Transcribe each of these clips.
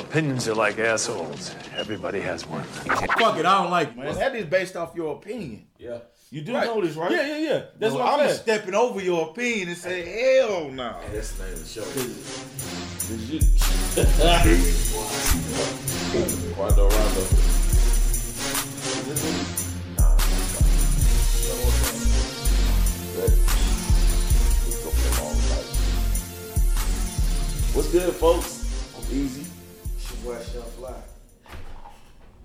opinions are like assholes. Everybody has one. Fuck it, I don't like it, Man, man. that is based off your opinion. Yeah. You do Right. know this, right? Yeah, yeah, yeah. That's Well, what I'm I'm stepping over your opinion and say, hell no. That's the name of the show. Is you? Rondo. Is this him? Nah, Good. Let's go for a long night. What's good, folks? I'm Easy. It's your Fly.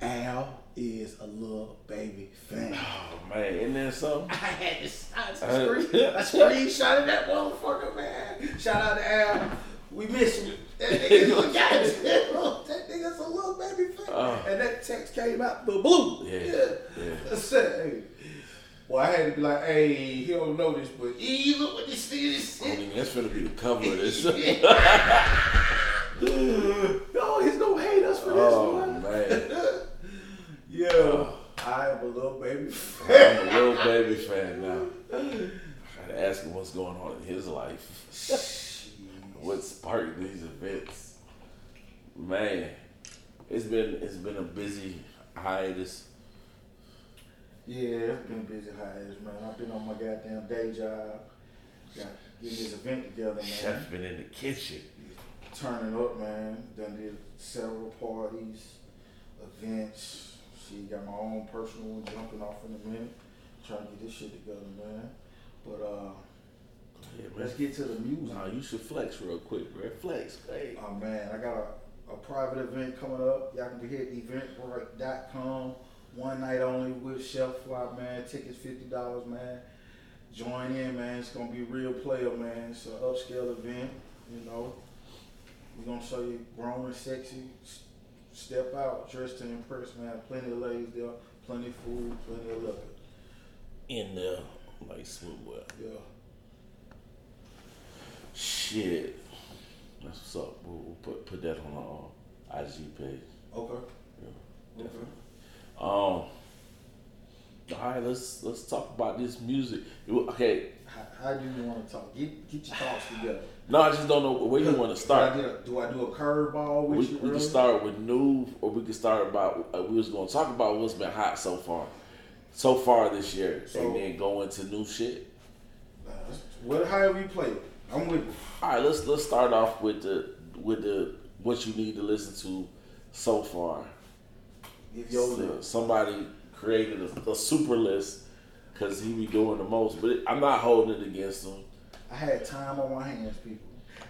Al is a little baby fan. Oh man, isn't that something? I had to I Uh, screen, I screenshotted that motherfucker, man. Shout out to Al. We miss you. That nigga, that nigga's a little baby fan. Oh. and that text came out the blue. Yeah, yeah. I said, hey. Well, I had to be like, hey, he don't know this, but he look what this see this I mean, that's gonna be the cover of this. No, he's gonna hate us for this oh one. man, Yeah, oh, I am a little baby fan. I'm a little baby fan now. I gotta ask him what's going on in his life. what sparked these events? Man, it's been it's been a busy hiatus. Yeah, it's been a busy hiatus, man. I've been on my goddamn day job. Got getting this event together, man. Chef's been in the kitchen. Turning up, man. Done did several parties, events. She got my own personal one jumping off in a minute. Trying to get this shit together, man. But uh, Yeah, let's get to the music. Nah, you should flex real quick, bro. Flex, hey. Oh man, I got a, a private event coming up. Y'all can hit eventbrite.com. One night only with Chef Fly, man. Tickets fifty dollars, man. Join in, man. It's gonna be real player, man. It's an upscale event, you know. We're gonna show you grown and sexy. Step out, dressed to impress, man. Plenty of ladies there, plenty of food, plenty of liquor. In there, like smooth well. Yeah. Shit. That's what's up. We'll, we'll put put that on our IG page. Okay. Yeah, Okay. Um. All right, let's let's talk about this music. Okay, How, how do you want to talk? Get get your thoughts together. no, I just don't know where you want to start. Do I, do I do a curveball with We, you? we can start with new, or we can start about. Uh, we was going to talk about what's been hot so far, so far this year, So- and then go into new shit. Uh, What, however you play I'm with you. All right, let's let's start off with the with the what you need to listen to so far. Give your So, somebody created a, a super list because he be doing the most, but it, I'm not holding it against him. I had time on my hands, people.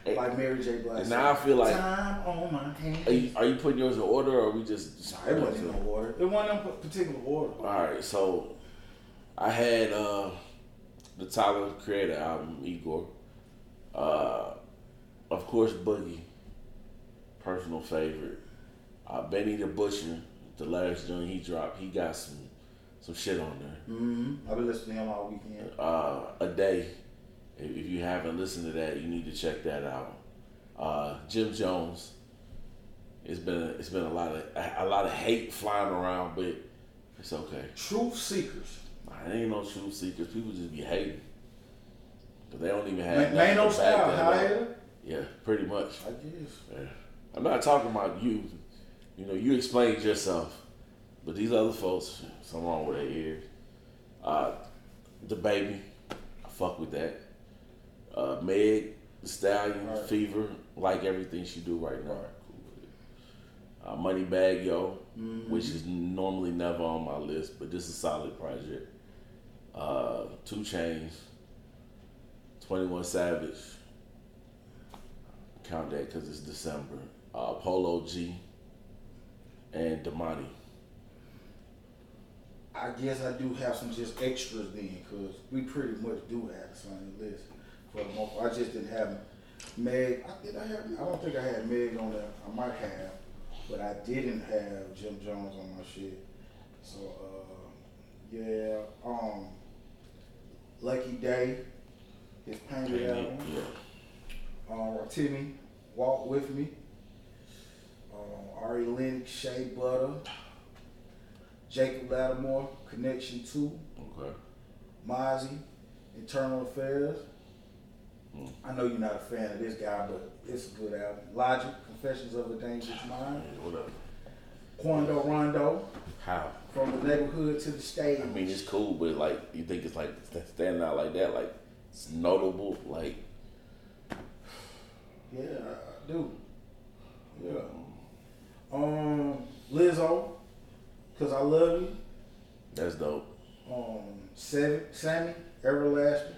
Hey, Like Mary J. Blige. and now I feel like- time on my hands. Are you, are you putting yours in order, or are we just? Nah, it wasn't in no order. It wasn't in particular order. All right, so I had uh, the Tyler Creator album, Igor. Uh, of course, Boogie, personal favorite. Uh, Benny the Butcher, the last joint he dropped, he got some some shit on there. Mm-hmm. I've been listening to him all weekend. Uh, a day. If, if you haven't listened to that, you need to check that out. Uh, Jim Jones. It's been a, it's been a lot of a, a lot of hate flying around, but it's okay. Truth Seekers. Nah, ain't no truth seekers. People just be hating. But they don't even have Man, nothing man no to back style, that how up. it? Yeah, pretty much. I guess. Yeah. I'm not talking about you. You know, you explained yourself. But these other folks, something wrong with their ears. Uh, the baby, I fuck with that. Uh, Meg, the Stallion, Right. Fever, like everything she do right now. Cool. Uh, Moneybagg Yo, Mm-hmm. which is normally never on my list, but this is a solid project. Uh, Two Chainz, Twenty One Savage. Count that because it's December. Uh, Polo G and Damani. I guess I do have some just extras then, because we pretty much do have the same list for the most. I just didn't have Meg. I, did I have? I don't think I had Meg on there. I might have, but I didn't have Jim Jones on my shit. So uh, yeah, um, Lucky Daye, his painted album. Yeah. Uh, Timmy, Walk With Me. Um, Ari Lennox, Shea Butter. Jacob Latimore, Connection 2. Okay. Mozzy, Internal Affairs. I know you're not a fan of this guy, but it's a good album. Logic, Confessions of a Dangerous Mind. Yeah, whatever. Quando Rondo, How? from the neighborhood to the stage. I mean, it's cool, but like, you think it's like st- standing out like that, like it's notable, like yeah, do. Yeah. Um, Lizzo, Cause I Love You. that's dope. Um, Sammie, Sammie, Everlasting.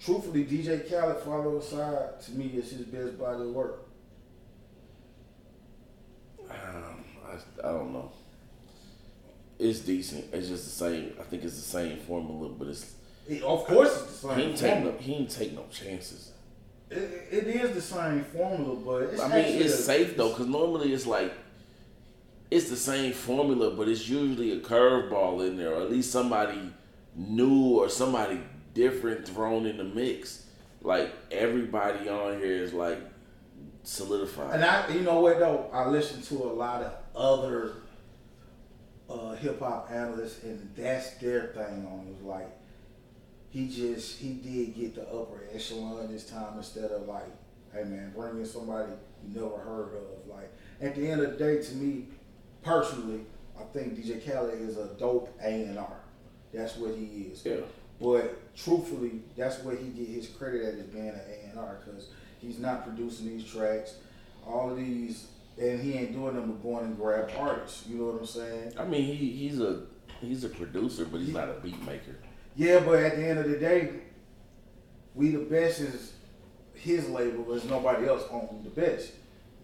Truthfully, DJ Khaled, Follow Aside, to me, is his best body of work. Um, I, I don't know. It's decent. It's just the same. I think it's the same formula, but it's It- of course, it's the he same ain't take no he take no chances. It, it is the same formula, but it's I mean, actually it's a- safe though, because normally it's like it's the same formula, but it's usually a curveball in there, or at least somebody new or somebody different thrown in the mix. Like everybody on here is like solidified. And I, you know what though, I listen to a lot of other uh, hip hop analysts, and that's their thing on it. Like he just he did get the upper echelon this time instead of like, hey man, bring in somebody you never heard of. Like at the end of the day, to me personally, I think DJ Khaled is a dope A and R. That's what he is. Yeah. But truthfully, that's where he get his credit at as being an A and R because he's not producing these tracks, all of these, and he ain't doing them but going and grab artists. You know what I'm saying? I mean, he he's a he's a producer, but he's not a beat maker. Yeah, but at the end of the day, we the best is his label. There's nobody else on the best.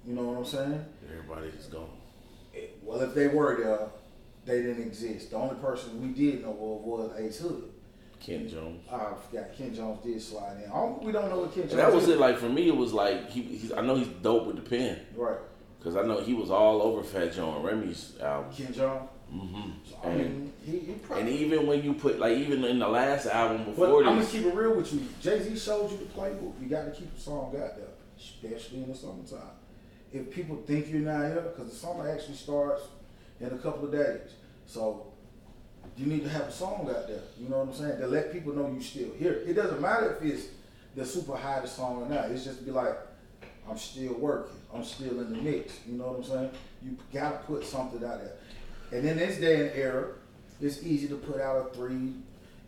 You know what I'm saying? Everybody is gone. It- well, if they were there, they didn't exist. The only person we did know of was Ace Hood. Kent Jones. I forgot Kent Jones did slide in. All- We don't know what Kent Jones. And that was did. it. Like for me, it was like he. He's, I know he's dope with the pen Right. because I know he was all over Fat Joe and Remy's album. Kent Jones. Hmm So, I mean, he, he probably. And even when you put like even in the last album before I'm gonna keep it real with you. Jay Z showed you the playbook. You got to keep a song out there, especially in the summertime. If people think you're not here, because the summer actually starts in a couple of days, so you need to have a song out there. You know what I'm saying? To let people know you still here. It doesn't matter if it's the super hottest song or not. It's just to be like, I'm still working. I'm still in the mix. You know what I'm saying? You gotta put something out there. And in this day and era, it's easy to put out a three,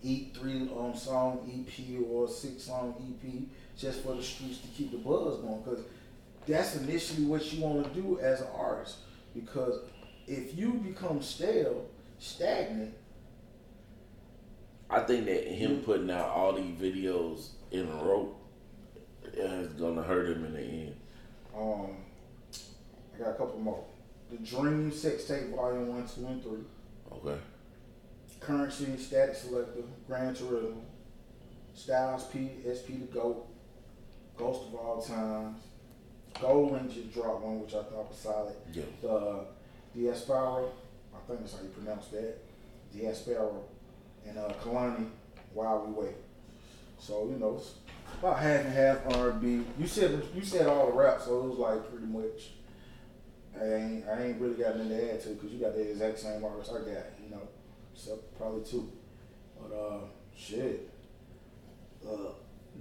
eat three um, song EP or a six song EP just for the streets to keep the buzz going. Because that's initially what you want to do as an artist. Because if you become stale, stagnant, I think that him putting out all these videos in a row is gonna hurt him in the end. um, I got a couple more. The Dream Sex Tape Volume 1, 2, and 3. Okay. Curren$y, Statik Selektah, Gran Turismo, Styles P, SP the GOAT, Ghost of All Times, GoldLink just dropped one, which I thought was solid. Yeah. The Diaspora, I think that's how you pronounce that. Diaspora, and uh, Kehlani, While We Wait. So you know, it's about half and half R&B. You said you said all the rap, so it was like pretty much. I ain't I ain't really got nothing to add to because you got the exact same artist I got, you know, except probably two. But uh, shit. Uh,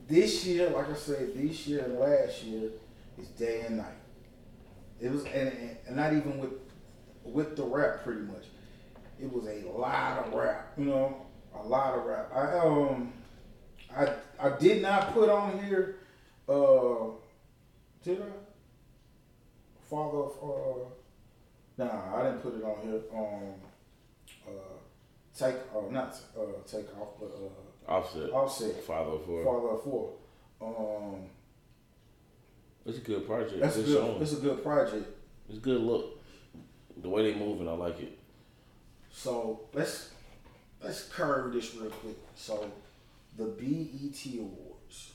this year, like I said, this year and last year is day and night. It was, and, and, and not even with with the rap, pretty much. It was a lot of rap, you know, a lot of rap. I um, I I did not put on here, uh, did I? Father of, uh, nah, I didn't put it on here. Um, uh, take, uh, not uh, take off, but uh, Offset. offset. Father for Father of four. Um, It's a good project. that's a Good good. It's a good project. It's a good look. The way they moving, I like it. So let's let's curve this real quick. So the BET Awards,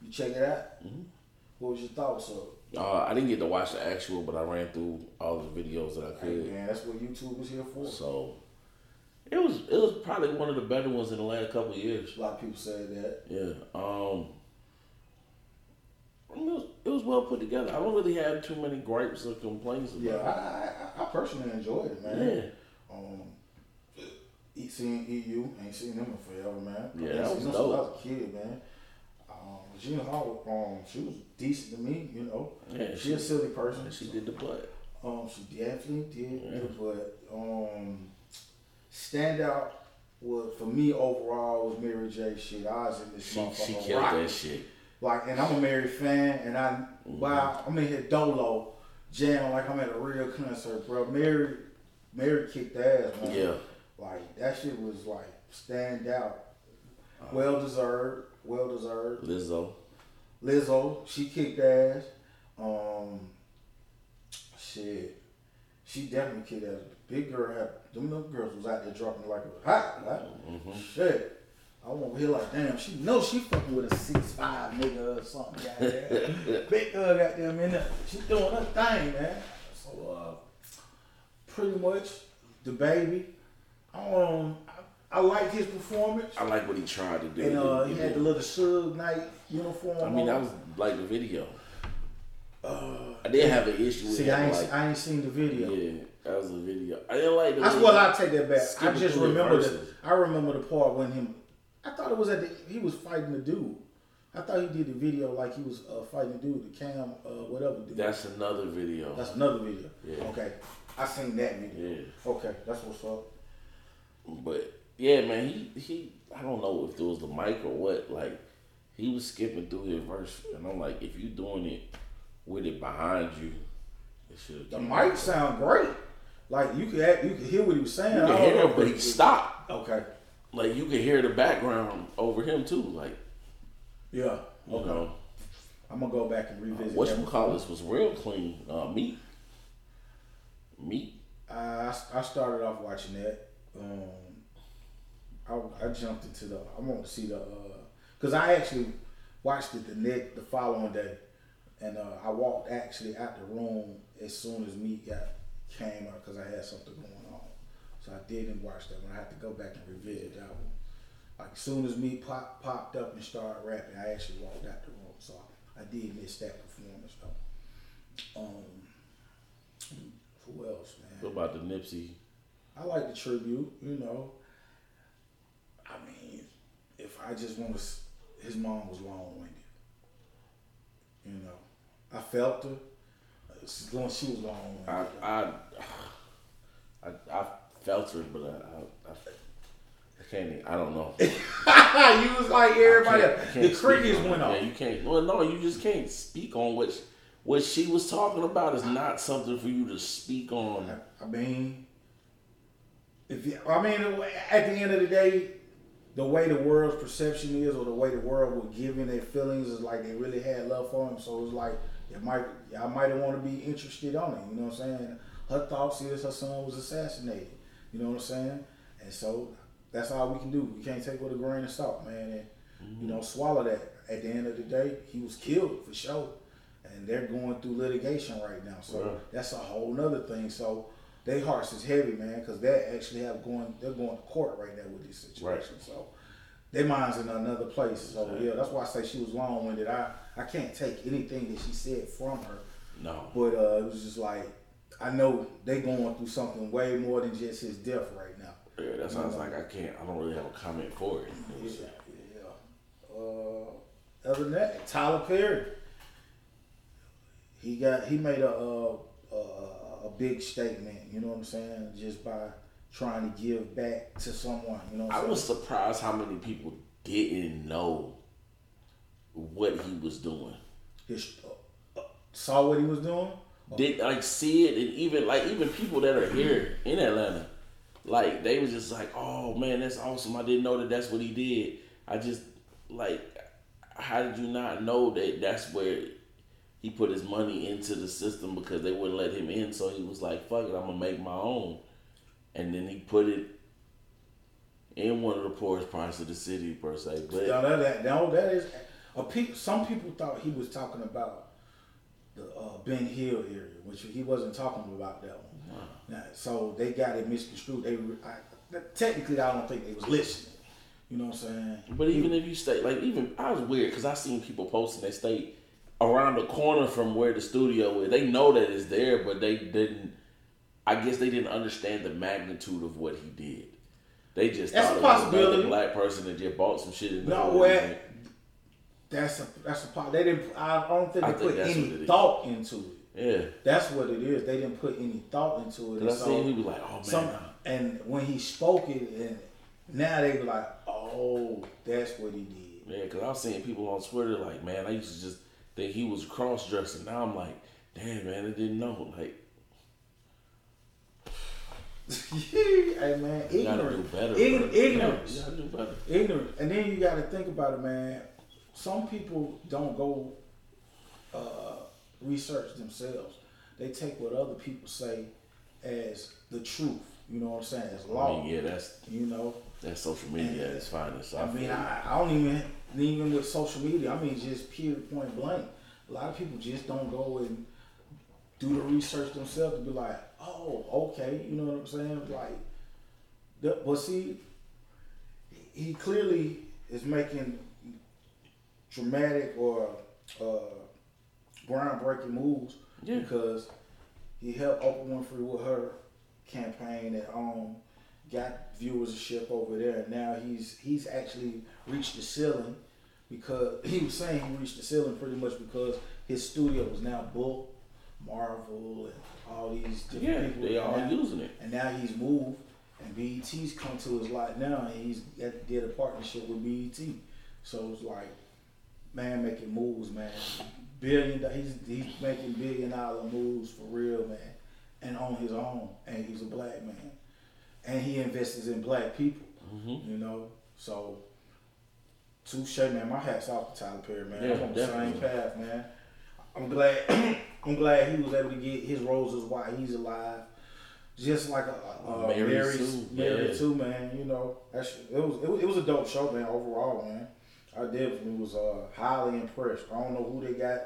you check it out. Mhm. What was your thoughts of? Uh, I didn't get to watch the actual, but I ran through all the videos that I Hey could. man, that's what YouTube is here for. So it was it was probably one of the better ones in the last couple years. A lot of people say that. Yeah. Um. I mean, it, was, it was well put together. I don't really have too many gripes or complaints about it. Yeah, I, I, I personally enjoyed it, man. Yeah. Um, seeing EU, ain't seen them in forever, man. Yeah, I that was dope. I was a kid, man. Um, Hall, um, she was decent to me, you know. Yeah, she, a silly person. She did the butt. Um, she definitely did Yeah. the butt. Um, standout was for me overall was Mary J. Shit, I was in this She motherfucker she killed that shit. Like, and I'm a Mary fan, and I Mm-hmm. wow, I'm in here dolo jamming like I'm at a real concert, bro. Mary, Mary kicked ass, man. Yeah. Like that shit was like stand out. Uh-huh. Well deserved. Well deserved. Lizzo. Lizzo, she kicked ass. Um, shit, she definitely kicked ass. Big girl had them little girls was out there dropping like a hot. Like, Mm-hmm. Shit. I am over here like, damn, she knows she fucking with a six five nigga or something. Goddamn, big girl got them in there. She doing her thing, man. So, uh, pretty much the baby. Um, I, I like his performance. I like what he tried to do. And uh, he He had did. the little Suge Knight uniform. I mean, that on. was like the video. Uh, I did have an issue with see. I ain't, like, I ain't seen the video. yeah, that was a video. I didn't like the. That's what I take that back. I just remember the. I remember the part when him. I thought it was at the. He was fighting the dude. I thought he did the video like he was uh, fighting the dude, the cam, uh, whatever dude. That's another video. That's another video. Yeah. Okay, I seen that video. yeah, Okay, that's what's up. but yeah, man, he he. I don't know if it was the mic or what. Like he was skipping through his verse, and I'm like, if you doing it with it behind you, it should. The mic sound great. Like you could act, you could hear what he was saying. You I hear him, but he stopped. Okay. Like you could hear the background over him too. Like Yeah. Okay. know, I'm gonna go back and revisit. what you call this was real clean. Uh, meat, meat. I, I started off watching that. Um, I, I jumped into the. I want to see the because I actually watched it the next the following day, and uh, I walked actually out the room as soon as me got came out because I had something going on. So I didn't watch that one. I had to go back and revisit that one. Like as soon as me pop, popped up and started rapping, I actually walked out the room. So I did miss that performance though. Um, who else, man? What about the Nipsey? I like the tribute, you know. I mean, if I just want to, his mom was long winded. You know, I felt her. She was she was long I winded. I I, I felt her, but I I, I, I can't. I don't know. you was like everybody I can't- else. I can't The crickets went off. Yeah, you can't. Well, no, you just can't speak on what what she was talking about. Is not something for you to speak on. I mean, if you, I mean, at the end of the day, the way the world's perception is, or the way the world was giving their feelings, is like they really had love for him. So it's like it might, I might want to be interested on it. You know what I'm saying? Her thoughts is her son was assassinated. You know what I'm saying? And so that's all we can do. We can't take it with a grain of salt, man, and you mm-hmm. know swallow that. At the end of the day, he was killed for sure, and they're going through litigation right now. So Right. that's a whole nother thing. So their hearts is heavy, man, because they actually have going. They're going to court right now with this situation. So their minds in another place. So yeah, that's why I say she was long winded. I I can't take anything that she said from her, No. but uh, it was just like I know they going through something way more than just his death right now. Yeah, that sounds like I can't. I don't really have a comment for it. Yeah, yeah. Uh, other than that, Tyler Perry, he got he made a a, a a big statement. You know what I'm saying? Just by trying to give back to someone. You know what I I'm was surprised how many people didn't know what he was doing. His, uh, uh, saw what he was doing. Did like see it, and even like even people that are here in Atlanta, like they was just like, "Oh man, that's awesome! I didn't know that that's what he did." I just like, how did you not know that that's where he put his money into the system because they wouldn't let him in? So he was like, "Fuck it, I'm gonna make my own," and then he put it in one of the poorest parts of the city per se. But Now that, that no, that is a pe- Some people thought he was talking about the uh, Ben Hill area, which he wasn't talking about that one. Now, so they got it misconstrued. They I, technically, I don't think they was listening. You know what I'm saying? But even if you stay, like even I was weird because I seen people posting they stay around the corner from where the studio is. They know that it's there, but they didn't. I guess they didn't understand the magnitude of what he did. They just That's thought a it was possibility. another black person that just bought some shit in the No, where That's a that's a part. They didn't. I don't think I they think put any what it is. thought into it. Yeah. That's what it is. They didn't put any thought into it. I And seen so he was like, oh man. some, and when he spoke it, and now they were like, oh, that's what he did. Yeah, because I was seeing people on Twitter like, man, I used to just think he was cross dressing. Now I'm like, damn, man, I didn't know. Like, hey man, you gotta do better. Ign- ignorance. You gotta do better. ignorant, and then you got to think about it, man. Some people don't go uh, research themselves. They take what other people say as the truth. You know what I'm saying? As I law. mean, yeah, that's You know. that's social media at its finest. So I, I mean, I, I don't even even with social media. I mean, just period, point blank. A lot of people just don't go and do the research themselves to be like, oh, okay, you know what I'm saying? Like, the, but see, he clearly is making dramatic or uh, groundbreaking moves Yeah. because he helped Oprah Winfrey with her campaign at um got viewership over there. Now he's he's actually reached the ceiling because he was saying he reached the ceiling pretty much because his studio is now booked, Marvel and all these different yeah, people. they all now, using it. and now he's moved, and BET's come to his light now, and he's got, did a partnership with BET. So it's like, man, making moves, man. Billion, he's he's making billion dollar moves for real, man, and on his own. And he's a black man, and he invests in black people. Mm-hmm. You know, so touche, man. My hats off to Tyler Perry, man. Yeah, I'm on the same path, man. I'm glad. I'm glad he was able to get his roses while he's alive. Just like a, a Mary Mary, Sue, Mary yeah. too, man. You know, that's it was, it was it was a dope show, man. Overall, man, I definitely was uh, highly impressed. I don't know who they got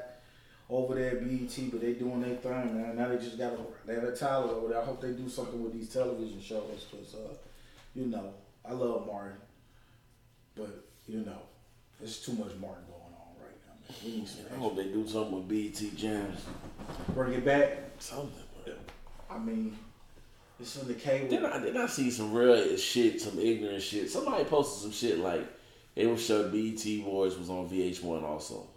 over there at BET, but they doing their thing, man. Now they just got they got Tyler over there. I hope they do something with these television shows, cause uh, you know, I love Martin, but you know, it's too much Martin going on right now. Man. We need some I hope they do something with BT Jams. bring it back. Something. bro. I mean, it's on the cable. Then I then I see some real shit, some ignorant shit. Somebody posted some shit like it was show BET Boys was on VH1 also.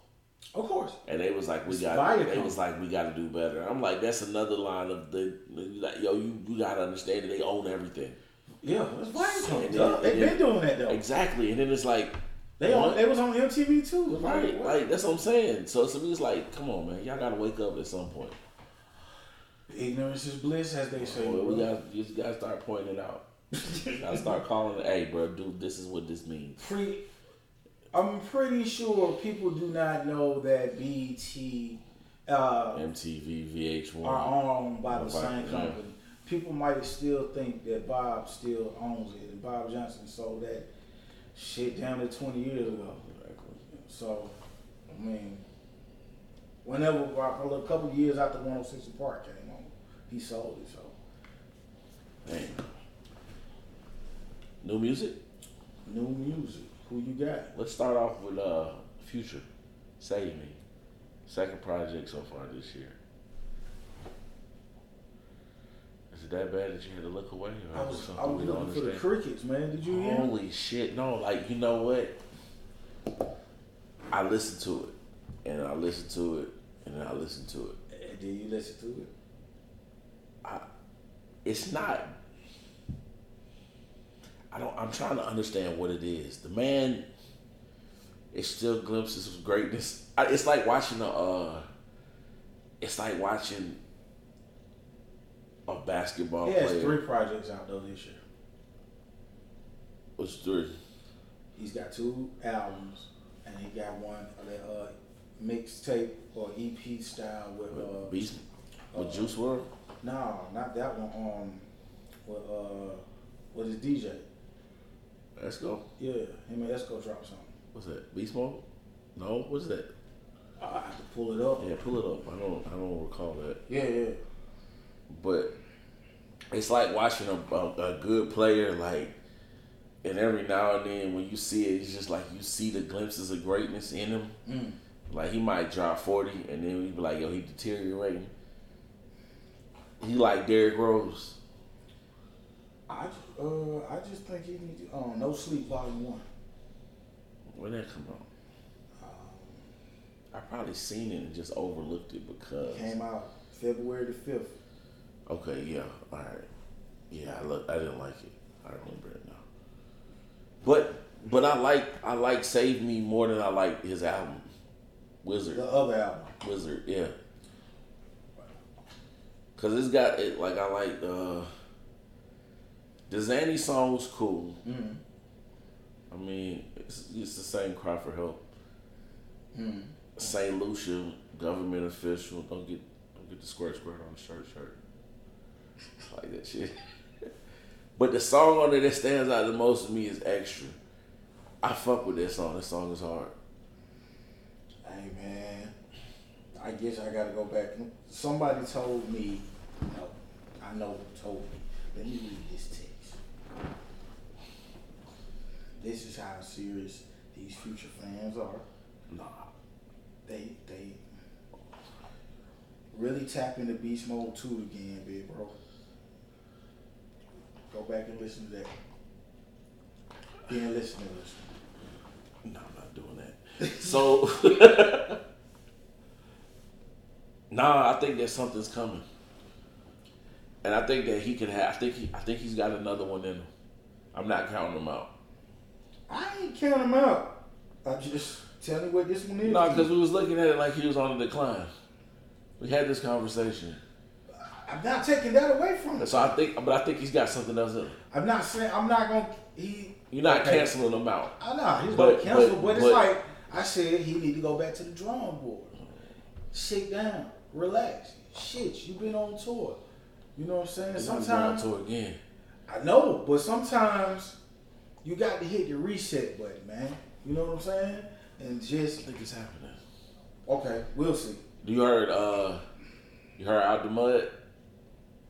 Of course. And they was like, we got. They was like, we got to do better. I'm like, that's another line of the, like, yo, you, you got to understand that they own everything. Yeah, it's Viacom. They've been doing that though. Exactly. And then it's like, They on, they was on MTV too. right, what? like that's what I'm saying. So to me, it's like, come on, man, y'all got to wake up at some point. Ignorance is bliss, as they say. Well, we got you just got to start pointing it out. got to start calling it, hey, bro, dude, this is what this means. Pre- I'm pretty sure people do not know that BET uh, MTV, VH1. are owned by the same yeah. company. People might still think that Bob still owns it, and Bob Johnson sold that shit down to 20 years ago. So, I mean, whenever a couple years after 106 and Park came on, he sold it. So, Hey. New music. new music. Who you got? Let's start off with uh Future, Save Me, second project so far this year. Is it that bad that you had to look away? Or I was something I was looking for the crickets, man. Did you hear? Holy shit! No, like you know what? I listened to it, and I listened to it, and then I listened to it. Eh, Did you listen to it? it's not I don't I'm trying to understand what it is. The man it's still glimpses of greatness. I, it's like watching a uh it's like watching a basketball He has player. three projects out though this year. What's three? He's got two albums, and he got one of that uh, mixtape or EP style with uh, Beast with uh, Juice WRLD? no, not that one. Um, with uh, with his DJ. Let's go. Yeah, him and Esco dropped something. What's that? Beast Mode? No, what's that? I have to pull it up. Yeah, pull it up. I don't I don't recall that. Yeah, yeah. but it's like watching a, a, a good player like and every now and then when you see it it's just like you see the glimpses of greatness in him Mm. like he might drop 40 and then you be like yo he deteriorating he like Derrick Rose I uh, I just think he needs um, no sleep volume one. when that come out Um, I probably seen it and just overlooked it because. Came out February the fifth. Okay, yeah, all right, yeah, I look, I didn't like it. I remember it now. But but I like I like Save Me more than I like his album, Wizard. The other album. Wizard, yeah. Cause it's got it like I like uh the Zanny song was cool. Mm-hmm. I mean, it's, it's the same cry for help. Mm-hmm. Saint Lucia, government official. Don't get don't get the square square on the shirt shirt. Like that shit. but the song on there that stands out the most to me is Extra. I fuck with that song. That song is hard. Hey man, I guess I gotta go back. Somebody told me, no, I know who told me. Let me read this text. This is how serious these future fans are. Nah. They they really tap into beast mode two again, big bro. Go back and listen to that. Then listen to this. No, I'm not doing that. So, nah, I think that something's coming, and I think that he can have. I think he, I think he's got another one in him. I'm not counting him out. I ain't count him out. I'm just telling you what this one is. No, because we was looking at it like he was on the decline. We had this conversation, I'm not taking that away from him. so I think, but I think he's got something else in him. I'm not saying I'm not gonna. He. You're not Okay. canceling him out. I know he's But- gonna cancel, but- but, it's but- like I said, he need to go back to the drawing board. Sit down, relax. Shit, you've been on tour. You know what I'm saying? He's on Sometimes tour again. I know, but sometimes you got to hit the reset button, man. You know what I'm saying? And I just think it's happening. okay, we'll see. Do you heard, uh, you heard out the mud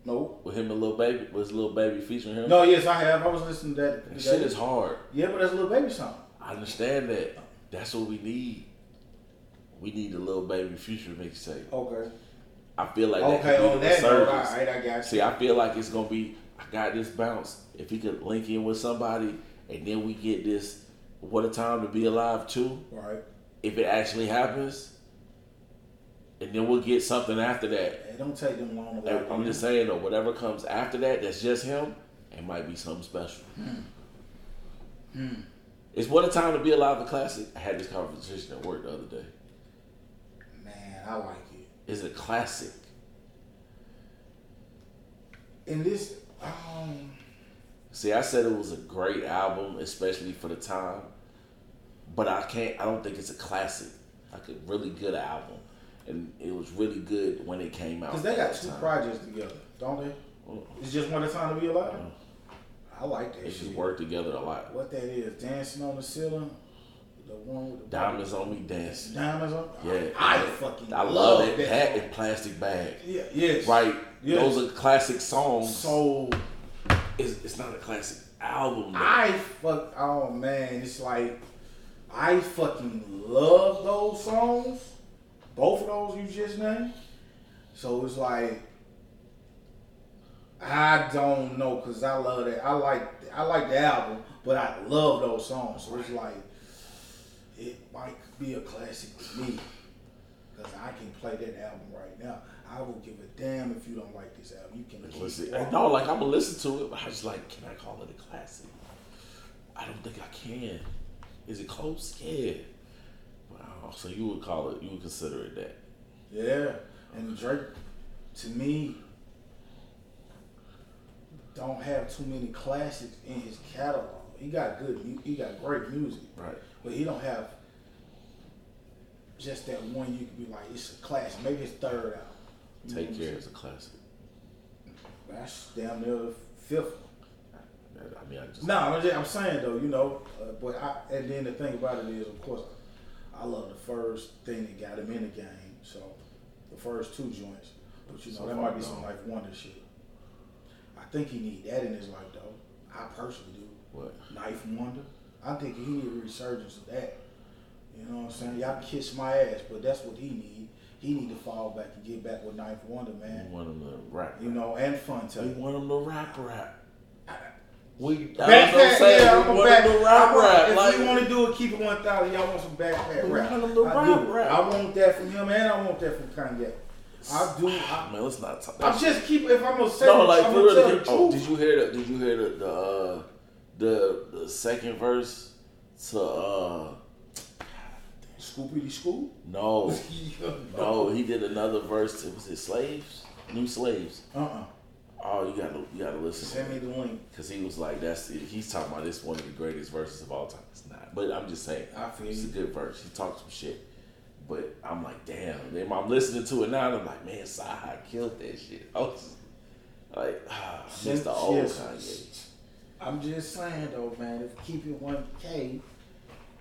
No, with him and little baby, was little baby featuring him. no, yes, I have. I was listening to that. that shit is hard. Yeah, but that's a little baby song. I understand that. That's what we need. We need a little baby future to make you say. Okay. I feel like that Okay, could on be the that note, all right, I got you. See, I feel like it's gonna be. I got this bounce. If he could link in with somebody, and then we get this. What a time to be alive too. Right. If it actually happens, and then we'll get something after that. It don't take them long to And I'm just saying though, whatever comes after that, that's just him. It might be something special. Hmm. It's what a time to be alive. A classic. I had this conversation at work the other day. Man, I like it. It's a classic. And this, um, See, I said it was a great album, especially for the time. But I can't. I don't think it's a classic. Like a really good album, and it was really good when it came out. because they got two time. projects together, don't they? It's just one time to be alive. I like that They shit. just work together a lot. What that is? Dancing on the ceiling. The one with the Diamonds on me dancing. Diamonds on. Yeah, I, yeah. fucking I love, love that. that. That and plastic bag. Yeah. Yes. Right. Yes. Those are classic songs. So it's, it's not a classic album. though. I fuck. Oh man, it's like I fucking love those songs. Both of those you just named. So it's like I don't know because I love that. I like I like the album, but I love those songs. So it's like it might be a classic to me because I can play that album right now. I will give a damn if you don't like this album. You can Listen, no, like I'm gonna listen to it, but I just like, can I call it a classic? I don't think I can. Is it close? Yeah. Wow. So you would call it? You would consider it that? Yeah, and Drake, to me, don't have too many classics in his catalog. He got good, he got great music, Right. but he don't have just that one you could be like, it's a classic. Maybe his third album. Take care is a classic. That's damn near the fifth. one. I mean, I just No, I'm, just, I'm saying though, you know, uh, but I, and then the thing about it is, of course, I love the first thing that got him in the game. So the first two joints, but you know, So that might be gone. some life wonder shit. I think he need that in his life though. I personally do. what? 9th Wonder. I think he need a resurgence of that. You know what I'm saying? Y'all kiss my ass, but that's what he need. He need to fall back and get back with 9th Wonder, You man. want him to rap? You know, and Fun You Time. want him to rap rap? We Backpack, yeah, I'm a want back. to do rap rap. If like, we want to do it, keep it one thousand. Y'all want some backpack We rap? want a little I rap rap. I want that from him, and I want that from Kanye. I do. I, man, let's not talk. I'm just keep. If I'm gonna say, no, like I'm gonna tell the oh, did you hear the? Did you hear the the uh, the, the second verse to uh Scoopity Scoop? no. No he did another verse to was it slaves? New slaves. Uh uh oh you gotta you gotta listen Send me the link. because he was like that's he's talking about this one of the greatest verses of all time. It's not but I'm just saying I feel it's a good verse. He talks some shit. But I'm like damn. Then I'm listening to it now and I'm like man Sahai killed that shit. I was like ah, I miss the old Yes. Kanye. I'm just saying though, man. If keep it one K,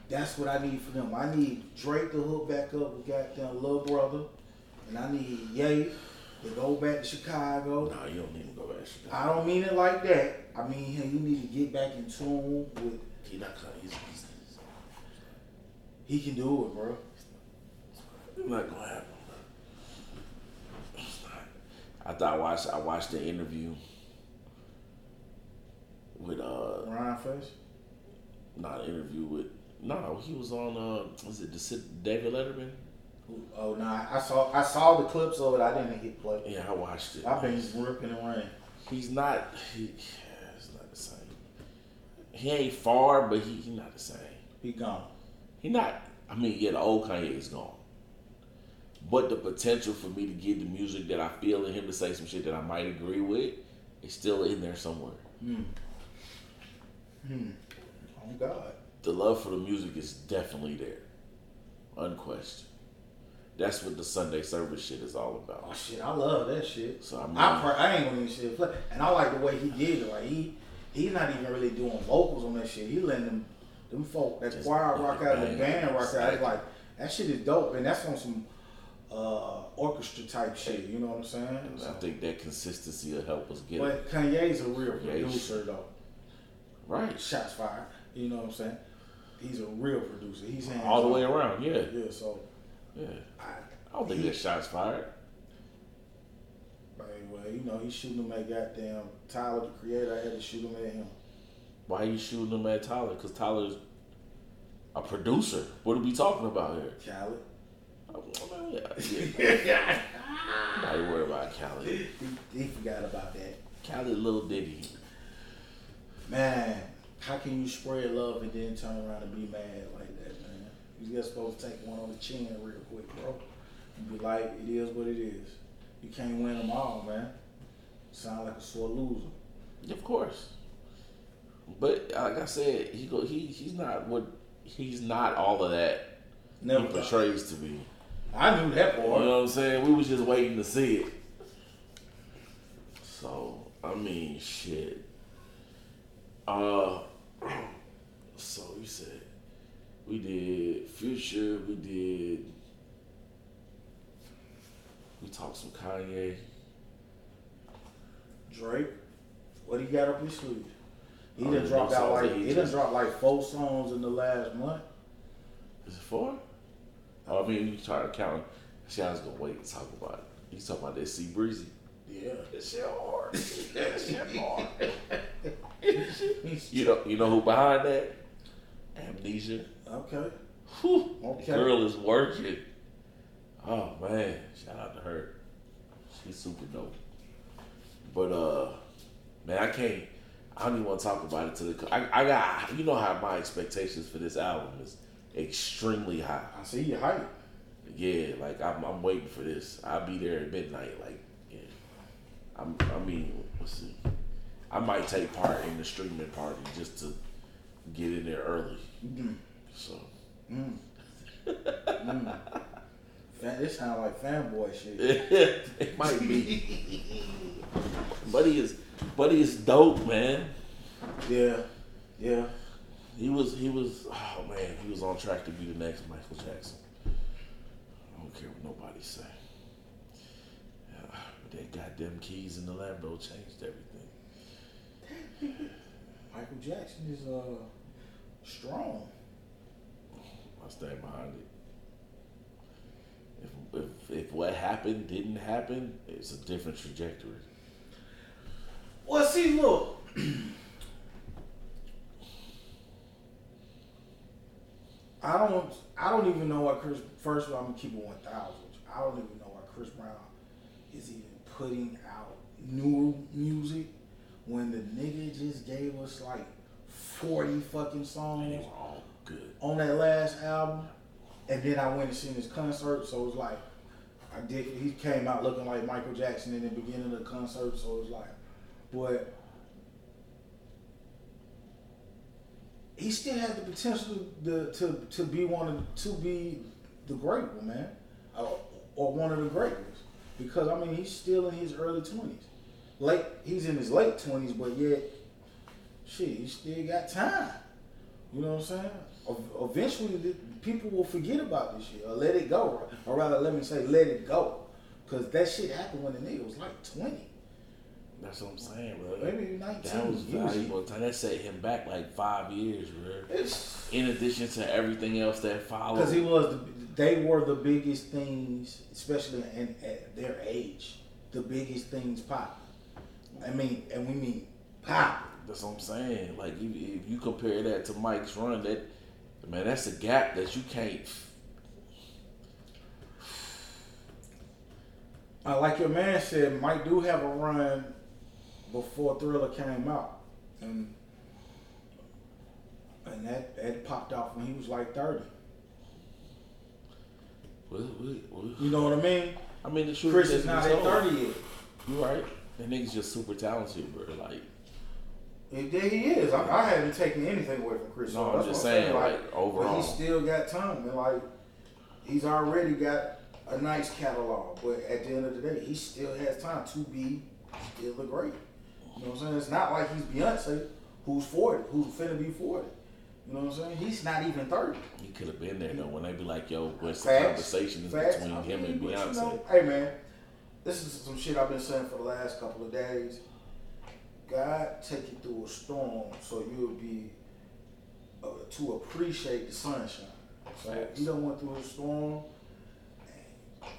that's what I need for them. I need Drake to hook back up with goddamn little brother, and I need Ye to go back to Chicago. no you don't need to go back to Chicago. I don't mean it like that. I mean hey, you need to get back in tune with. He not gonna. He's, he's, He can do it, bro. he's not gonna happen. bro. It's not. I thought I watched. I watched the interview with uh, Ryan Fresh. not interview with. No, he was on. Uh, was it the David Letterman? Oh nah, I saw I saw the clips of it. I didn't hit play. Yeah, I watched it. I've been ripping and running. He's not. He, it's not the same. He ain't far, but he, he not the same. He gone. He not. I mean, yeah, the old Kanye is gone. But the potential for me to get the music that I feel in him to say some shit that I might agree with is still in there somewhere. Hmm. Oh God. The love for the music is definitely there, unquestioned. That's what the Sunday service shit is all about. Oh shit, I love that shit. So, I mean- I, pr- I ain't gonna even shit play, and I like the way he did it. Like he, he's not even really doing vocals on that shit. He letting them, them folk, that Just choir rock out, the band rock out. It's like that shit is dope, and that's on some uh, orchestra type shit. You know what I'm saying? And I think that consistency will help us get it. But Kanye's a real producer though. Right. Shots fired. You know what I'm saying? He's a real producer. He's hands All the way around, yeah. Yeah. So Yeah. I, I don't think he- that shot's fired. But well, you know, he's shooting them at goddamn Tyler, the creator. I had to shoot him at him. Why are you shooting them at Tyler? Because Tyler's a producer. What are we talking about here? Khaled. Oh, man, yeah, yeah. Nobody worry about Khaled. He, he forgot about that. Khaled, little Diddy. Man, how can you spread love and then turn around and be mad like that, man? You just supposed to take one on the chin real quick, bro. And be like, it is what it is. You can't win them all, man. Sound like a sore loser. Of course. But like I said, he go he he's not what he's not all of that Never he portrays to be. I knew that boy. You know what I'm saying? We was just waiting to see it. So I mean, shit. Uh, so you said we did Future, we did. We talked some Kanye. Drake, what he got up his sleeve? He Oh, done dropped out like he he done dropped like four songs in the last month. Is it four? Oh, I mean, you try to count. See, I was gonna wait and talk about it. You talking about that C Breezy? Yeah. That shit hard. that shit hard. you know, you know who behind that? Amnesia. Okay. Whew, Okay. The girl is working. Oh man, shout out to her. She's super dope. But uh, man, I can't. I don't even want to talk about it to the. I, I got. You know how my expectations for this album is extremely high. I see you hype. Yeah, like I'm, I'm waiting for this. I'll be there at midnight. Like, yeah. I'm, I mean, let's see. I might take part in the streaming party just to get in there early. Mm. So, Fan, this sound like fanboy shit. it might be. Buddy is, Buddy is dope, man. Yeah. Yeah. He was, he was. Oh man, he was on track to be the next Michael Jackson. I don't care what nobody say. Yeah, but that goddamn keys in the Lambo changed everything. Michael Jackson is uh strong. I stand behind it. If, if, if what happened didn't happen, it's a different trajectory. Well, see, look. I don't. I don't even know why Chris. First of all, I'm gonna keep it one thousand. I don't even know why Chris Brown is even putting out new music when the nigga just gave us like forty fucking They songs were all good. on that last album, and then I went and seen his concert. So it was like, I did. He came out looking like Michael Jackson in the beginning of the concert. So it was like, but he still had the potential to to, to be one of to be the great one, man, or, or one of the great ones. Because I mean, he's still in his early twenties. Late, he's in his late twenties, but yet, shit, he still got time. You know what I'm saying? Eventually, the, people will forget about this shit or let it go, or rather, let me say, let it go, because that shit happened when the nigga was like 20, That's what I'm saying, bro. maybe 19. That was valuable time. That set him back like five years, bro. It's In addition to everything else that followed. because he was. The, they were the biggest things, especially in, at their age, the biggest things pop. I mean, and we mean pop. That's what I'm saying. Like, if, if you compare that to Mike's run, that man, that's a gap that you can't. Uh, like your man said, Mike do have a run before Thriller came out, and and that that popped off when he was like thirty. What, what, what? You know what I mean? I mean, the truth Chris is not at thirty yet. You right? That nigga's just super talented, bro. Like, And there he is. I, I haven't taken anything away from Chris. No, I'm that's just what saying, Like, like, but overall. he still got time, and like he's already got a nice catalog. But at the end of the day, he still has time to be still a great. You know what I'm saying? It's not like he's Beyonce, who's forty, who's finna be forty. You know what I'm saying? He's not even thirty. he could have been there though. When they be like, "Yo, what's the conversation is Facts. between I him and but you Beyonce?" know, hey man, this is some shit I've been saying for the last couple of days. God take you through a storm so you'll be uh, to appreciate the sunshine. So Facts. he done went through a storm.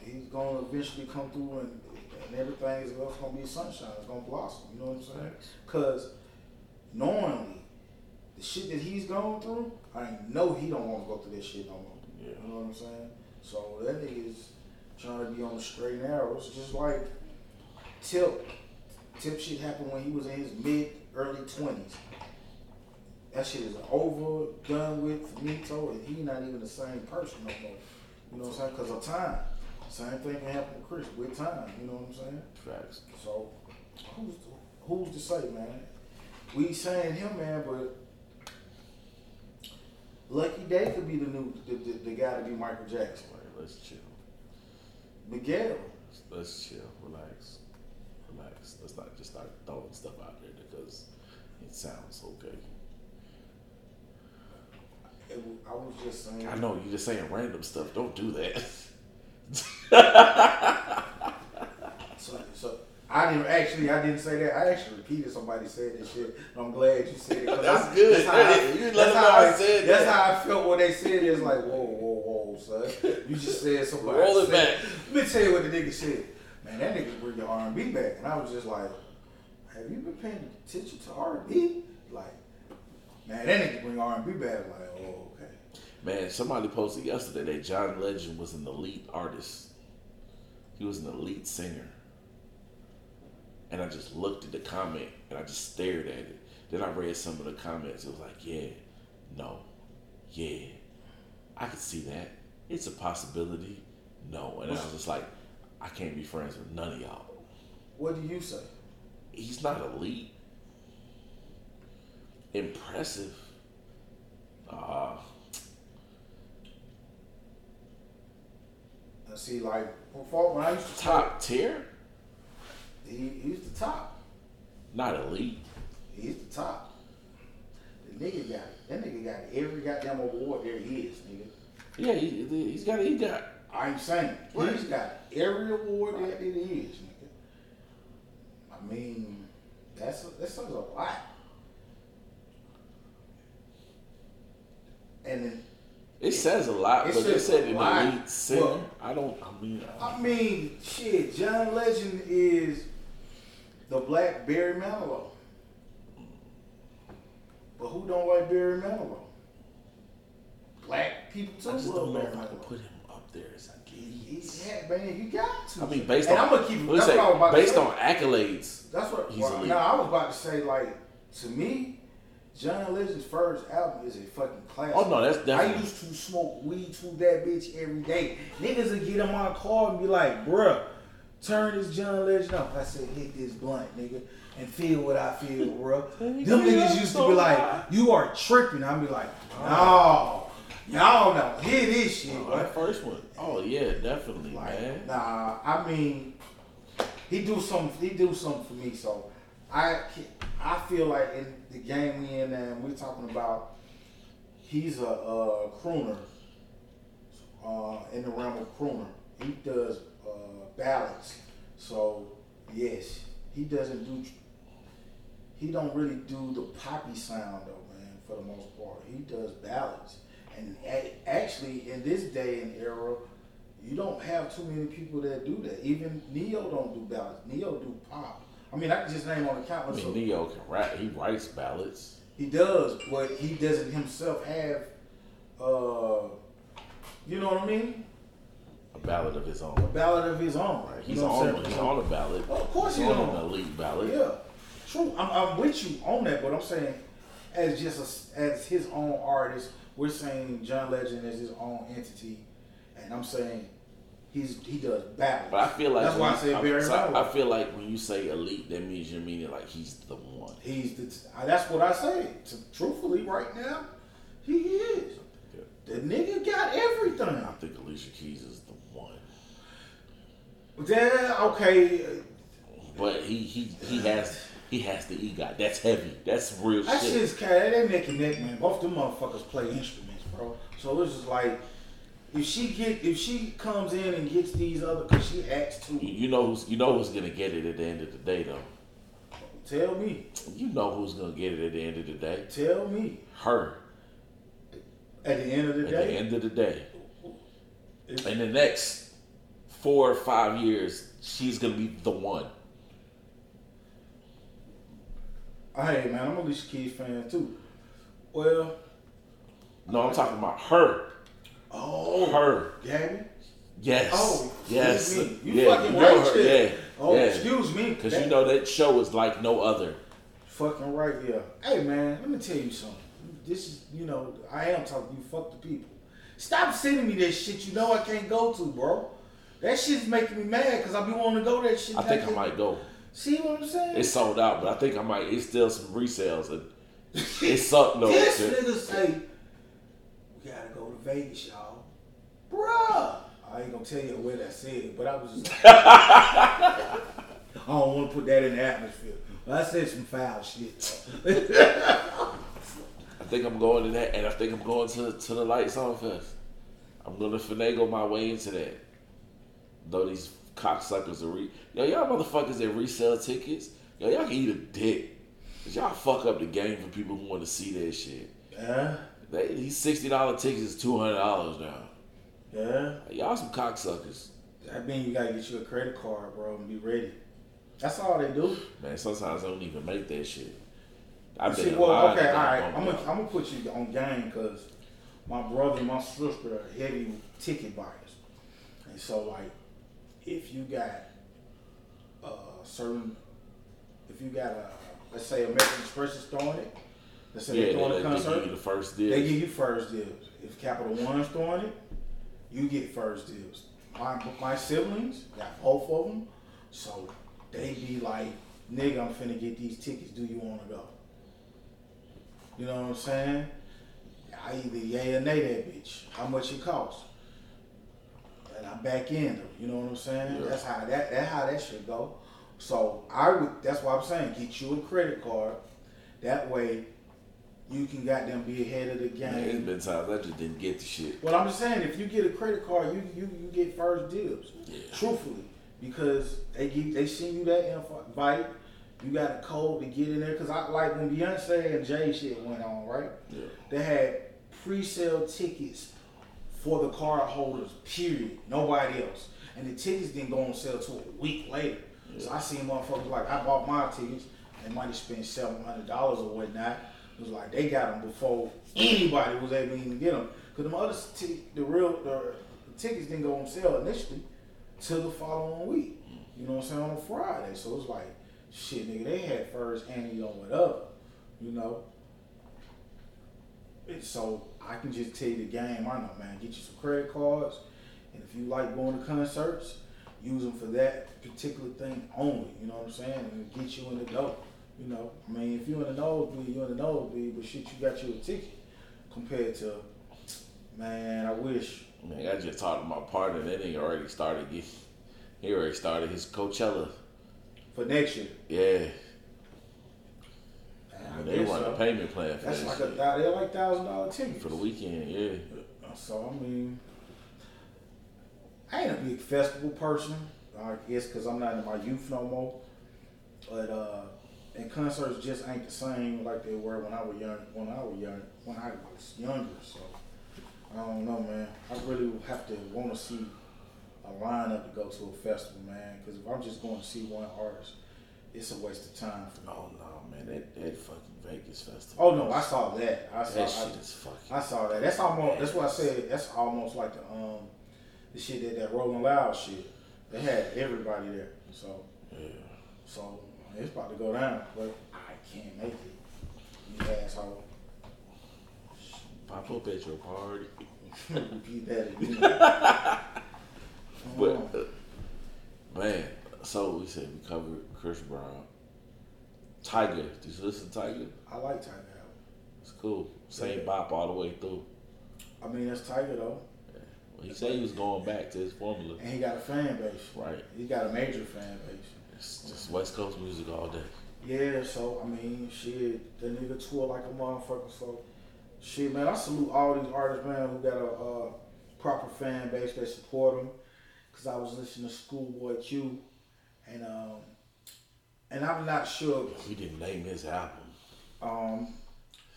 He's gonna eventually come through and, and everything is gonna be sunshine. It's gonna blossom. You know what I'm saying? Facts. Cause knowingly, the shit that he's going through, I know he don't want to go through this shit no more. Yeah. You know what I'm saying? So that nigga is trying to be on the straight and narrow. It's just like Tip. Tip shit happened when he was in his mid, early 20s. That shit is over, done with, finito, and he not even the same person no more. You know what I'm saying? Because of time. Same thing can happen to Chris with time. You know what I'm saying? Facts. So, who's to, who's to say, man? We saying him, man, but Lucky Daye could be the new the, the, the guy to be Michael Jackson. Like, let's chill. Miguel, Let's chill. Relax. Relax. Let's not just start throwing stuff out there because it sounds okay. it, I was just saying. I know you're just saying random stuff. Don't do that. So, so I didn't actually. I didn't say that. I actually repeated somebody said this shit. and I'm glad you said it. That's I- good. That's how I, You that's how I said That's that. how I felt when they said it. It's like whoa, whoa, whoa, son. You just said somebody. Roll it said- back. Let me tell you what the nigga said. Man, that nigga bring your R&B back, and I was just like, Have you been paying attention to R&B? Like, man, that nigga bring R&B back. Like, oh, okay. Man, somebody posted yesterday that John Legend was an elite artist. He was an elite singer. And I just looked at the comment and I just stared at it. Then I read some of the comments. It was like, yeah, no, yeah, I could see that. It's a possibility. No. And I was just like, I can't be friends with none of y'all. What do you say? He's not elite. Impressive. Uh, I see, like, before when I used to top tier? he, he's the top. Not elite. He's the top. The nigga got it. That nigga got every goddamn award there is, nigga. Yeah, he, he's got. He got. I ain't saying Right. he's got every award that it is, nigga. I mean, that's a, that says a lot. And then, It says a lot, It but they says said a an lot. elite singer. Well- I don't. I mean, I I mean, shit, John Legend is the black Barry Manilow. But who don't like Barry Manilow? black people too. I just love don't know if Marilyn I can put him there as a He's, yeah, man, you got to. I mean, based and on I'm gonna keep. That's you what I was about say, to based on accolades. That's what. He's well, elite. no, I was about to say like to me, John Legend's first album is a fucking classic. Oh, no, that's I used to smoke weed to that bitch every day. Niggas would get in my car and be like, bruh, turn this John Legend up. I said, hit this blunt, nigga, and feel what I feel, bruh. Them niggas used to be like, you are tripping. I'd be like, oh. no, y'all don't hear this shit, Oh, that first one. Oh yeah, definitely, Like, man. nah, I mean, he do something. He do something for me. So I, I feel like in the game we in, and we're talking about, he's a, uh crooner. Uh, in the realm of crooner, he does uh, ballads. So yes, he doesn't do. He don't really do the poppy sound though, man. For the most part, he does ballads. And a- actually, in this day and era, you don't have too many people that do that. Even Neo don't do ballads. Neo do pop. I mean, I can just name on the I countless. mean, Neo can rap. He writes ballads. he does, but he doesn't himself have. Uh, you know what I mean? A ballad of his own. A ballad of his own. Right. You He's know on. He's on a ballad. Well, of course he's he's on on. an elite ballad. Yeah, true. I'm, I'm with you on that, but I'm saying, as just a, as his own artist, we're saying John Legend is his own entity, and I'm saying he's he does ballads. But I feel like that's why I when- I'm- Barry so. I feel like when you say elite, that means you're meaning like he's the one. He's the. Uh, that's what I say. Truthfully, right now, he is. The nigga got everything. I think Alicia Keys is the one. Yeah, okay. But he he he has he has the EGOT. That's heavy. That's real That shit. shit's cat. They neck and neck, man. Both them motherfuckers play instruments, bro. So it's just like if she get if she comes in and gets these other, cause she acts too. you know who's you know who's gonna get it at the end of the day though. Tell me, You know who's gonna get it at the end of the day. tell me. Her At the end of the day. at the end of the day. it's- In the next four or five years, she's gonna be the one. Hey man, I'm a Alicia Keys fan too. Well, No, I'm talking about her. oh, Her. Gabby. Yes. Oh, yes. me. You yeah, fucking you know right her. there. Yeah. Oh, yeah. excuse me. Because That- you know that show is like no other. Fucking right, yeah. Hey man, let me tell you something. This is, you know, I am talking. You fuck the people. Stop sending me that shit. You know I can't go to, bro. That shit's making me mad because I be wanting to go to that shit. I think I can't- might go. See what I'm saying? It's sold out, but I think I might. It's still some resales, and it sucked though. this nigga say we gotta go to Vegas, y'all, bruh. I ain't gonna tell you where that said, but I was just. I don't want to put that in the atmosphere. But I said some foul shit. I think I'm going to that, and I think I'm going to to the Lights On Fest. I'm gonna finagle my way into that. Though these cocksuckers are re yo, y'all motherfuckers that resell tickets, yo, y'all can eat a dick. 'Cause y'all fuck up the game for people who want to see that shit. yeah, They, these sixty dollar tickets is two hundred dollars now. yeah. Y'all some cocksuckers. That mean you gotta get you a credit card, bro, and be ready. That's all they do. Man, sometimes I don't even make that shit. I've See, well, okay, all right. I I'm gonna. I'm gonna put you on game because my brother and my sister are heavy ticket buyers, and so like, if you got a certain, if you got a let's say American Express is throwing it, let's say Yeah, they're throwing they, a they give you the first deal. they give you first dibs. If Capital One's throwing it, you get first dibs. My my siblings got both of them, so they be like, "Nigga, I'm finna get these tickets. Do you want to go?" You know what I'm saying? I either yay or nay that bitch. How much it costs? And I back in them. You know what I'm saying? Yeah. That's how that that how that should go. So I would. That's why I'm saying get you a credit card. That way, you can goddamn be ahead of the game. Man, it's been times I just didn't get the shit. Well, I'm just saying, if you get a credit card, you you, you get first dibs. Yeah. Truthfully, because they give they send you that invite. You got a code to get in there. Cause I like when Beyonce and Jay shit went on, right? Yeah. They had pre-sale tickets for the card holders. Period. Nobody else. And the tickets didn't go on sale till a week later. So I seen motherfuckers like I bought my tickets. They might have spent seven hundred dollars or whatnot. It was like they got them before anybody was able to even get them. Because the other t- the real the, the tickets didn't go on sale initially till the following week. You know what I'm saying on a Friday. So it's like shit, nigga. They had first and you know whatever. You know. So I can just tell you the game. I know, man. Get you some credit cards, and if you like going to concerts, use them for that particular thing only. You know what I'm saying? And get you in the door. You know, I mean, if you're in the nosebleed, you're in the nosebleed, but shit, you got you a ticket compared to, man, I wish. Man, I just talked to my partner. That nigga already started. He already started his Coachella. For next year, Yeah, they want so. a payment plan for That's that like a they're like thousand dollar tickets for the weekend. Yeah, So I mean, I ain't a big festival person. I guess because I'm not in my youth no more. But uh, and concerts just ain't the same like they were when I was young. When I was young, when I was younger. So I don't know, man. I really have to want to see a lineup to go to a festival, man. Because if I'm just going to see one artist, it's a waste of time for me. Oh no, man, that that fucking Vegas festival. Oh no, I saw that. I saw. that I, shit is fucking. I saw that. That's almost. That's what I said. That's almost like the um, the shit that that Rolling Loud shit. They had everybody there. So yeah. so it's about to go down, but I can't make it. You asshole. Pop up at your party. Repeat that again. But uh, man, so we said we covered Chris Brown, Tyga. Did you listen to Tyga? I like Tyga. It's cool. Same Yeah. bop all the way through. I mean, that's Tyga though, Yeah. He said he was going back to his formula. and he got a fan base. Right. He got a major fan base. It's just West Coast music all day. Yeah, so I mean, shit, the nigga tour like a motherfucker. So, shit, man, I salute all these artists, man, who got a uh, proper fan base that support them. Cause I was listening to Schoolboy Q, and um, and I'm not sure. He didn't name his album. Um,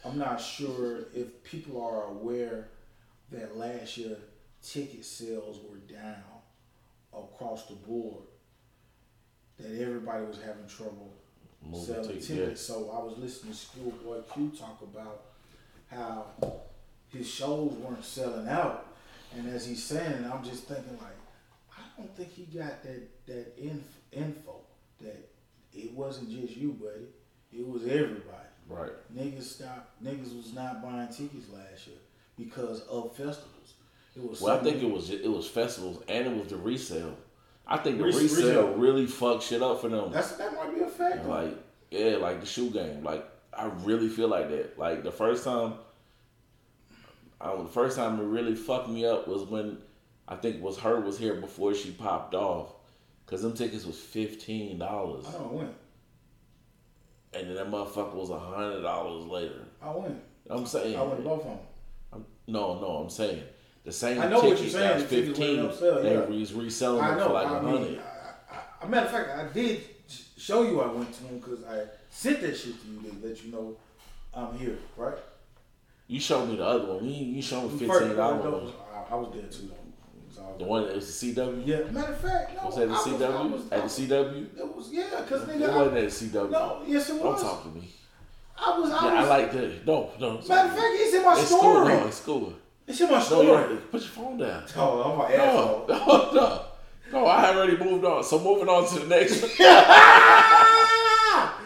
I'm not sure if people are aware that last year ticket sales were down across the board. That everybody was having trouble Movie selling ticket, tickets. So I was listening to Schoolboy Q talk about how his shows weren't selling out, and as he's saying, I'm just thinking like, I don't think he got that that inf- info that it wasn't just you, buddy. It was everybody. Right. Niggas stopped. Niggas was not buying tickets last year because of festivals. It was. Well, I think many- it was it was festivals and it was the resale. I think the Res- resale, resale. really fucked shit up for them. That's that might be a factor. Like, yeah, like the shoe game. Like, I really feel like that. Like the first time, I, the first time it really fucked me up was when I think was her was here before she popped off, cause them tickets was fifteen dollars, I don't win. and then that motherfucker was a hundred dollars later. I win. I'm saying, I win both of them. I'm, no, no, I'm saying the same I know what you're saying, that's the tickets went fifteen. up sale, they yeah. was reselling I them for like a hundred. mean, I, I, a matter of fact, I did show you I went to him because I sent that shit to you to let you know I'm here, right? You showed me the other one. You, you showed me fifteen dollars. I, I was there too. Though. Was The one that was the CW. Yeah, matter of fact, no. Was that the I CW? was- At the CW? It was yeah, cause It wasn't at the CW. no, yes it was. Don't was. talk to me. I was. I Yeah, I like that. No, no. Matter of fact, it's in my it's story. No, it's cool. It's in my No, story. don't. Put your phone down. Oh, I'm an No, no, no. No, I have already moved on. So moving on to the next one. Ah!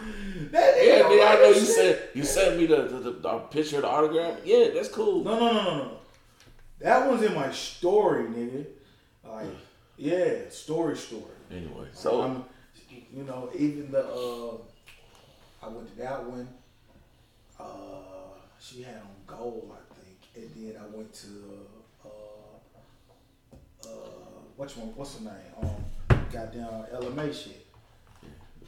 Nigga Yeah, don't I know you shit. said you sent me the, the, the, the picture of the autograph. Yeah, that's cool. No, no, no, no, no. That one's in my story, nigga. Like, yeah, story, story. Anyway, so I'm, you know, even the uh, I went to that one. Uh, she had on gold, I think, and then I went to uh, uh, what's my what's her name? Um, goddamn Ella Mai shit.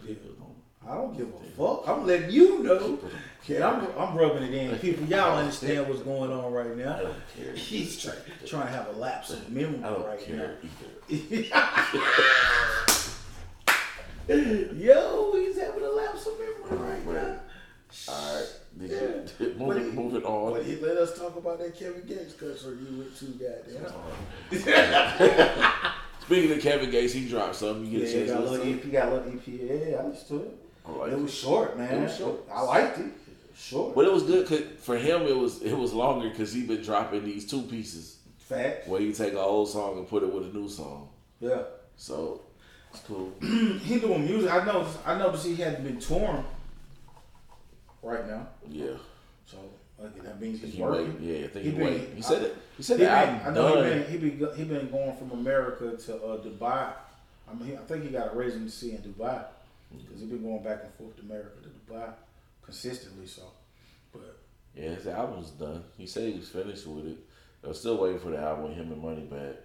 don't- I don't give a fuck. I'm letting you know. Kid, I'm, I'm rubbing it in. People, y'all understand what's going on right I now. don't care. He's try, trying to have a lapse of memory I don't right care now. Yo, he's having a lapse of memory right now. All right, Yeah. But moving, he- moving on. But he let us talk about that Kevin Gates concert you went to, goddamn. Speaking of Kevin Gates, he dropped something. You Yeah, get a he chance got a to little listen EP, got a little EP. Yeah, I listened to it. I like it was short, man. It was short. I liked it. Sure. But it was good 'cause for him. It was it was longer because he been dropping these two pieces Facts. where you take an old song and put it with a new song. Yeah. So it's cool. he doing music. I know. I noticed he hadn't been touring right now. Yeah. So okay, that means he's He working. Yeah, I think He he, been-. He said it. He said He been, I know done. he been he been he been going from America to uh, Dubai. I mean, he, I think he got a residency in Dubai because he been going back and forth to America to Dubai consistently. So, but Yeah, his album's done. He said he was finished with it. They're still waiting for the album with him and Moneybagg.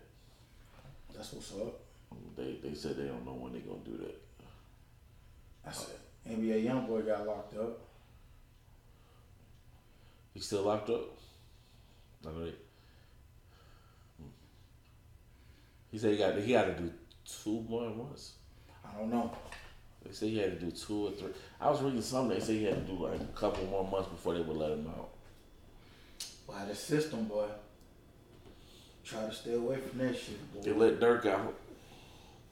that's what's up. They they said they don't know when they're gonna do that. I said NBA YoungBoy got locked up. He's still locked up. I know they- Hmm. He said he got he got to do two more months. I don't know. They said he had to do two or three. I was reading something. They said he had to do like a couple more months before they would let him out. Why the system, boy? Try to stay away from that shit, boy. They let Durk out.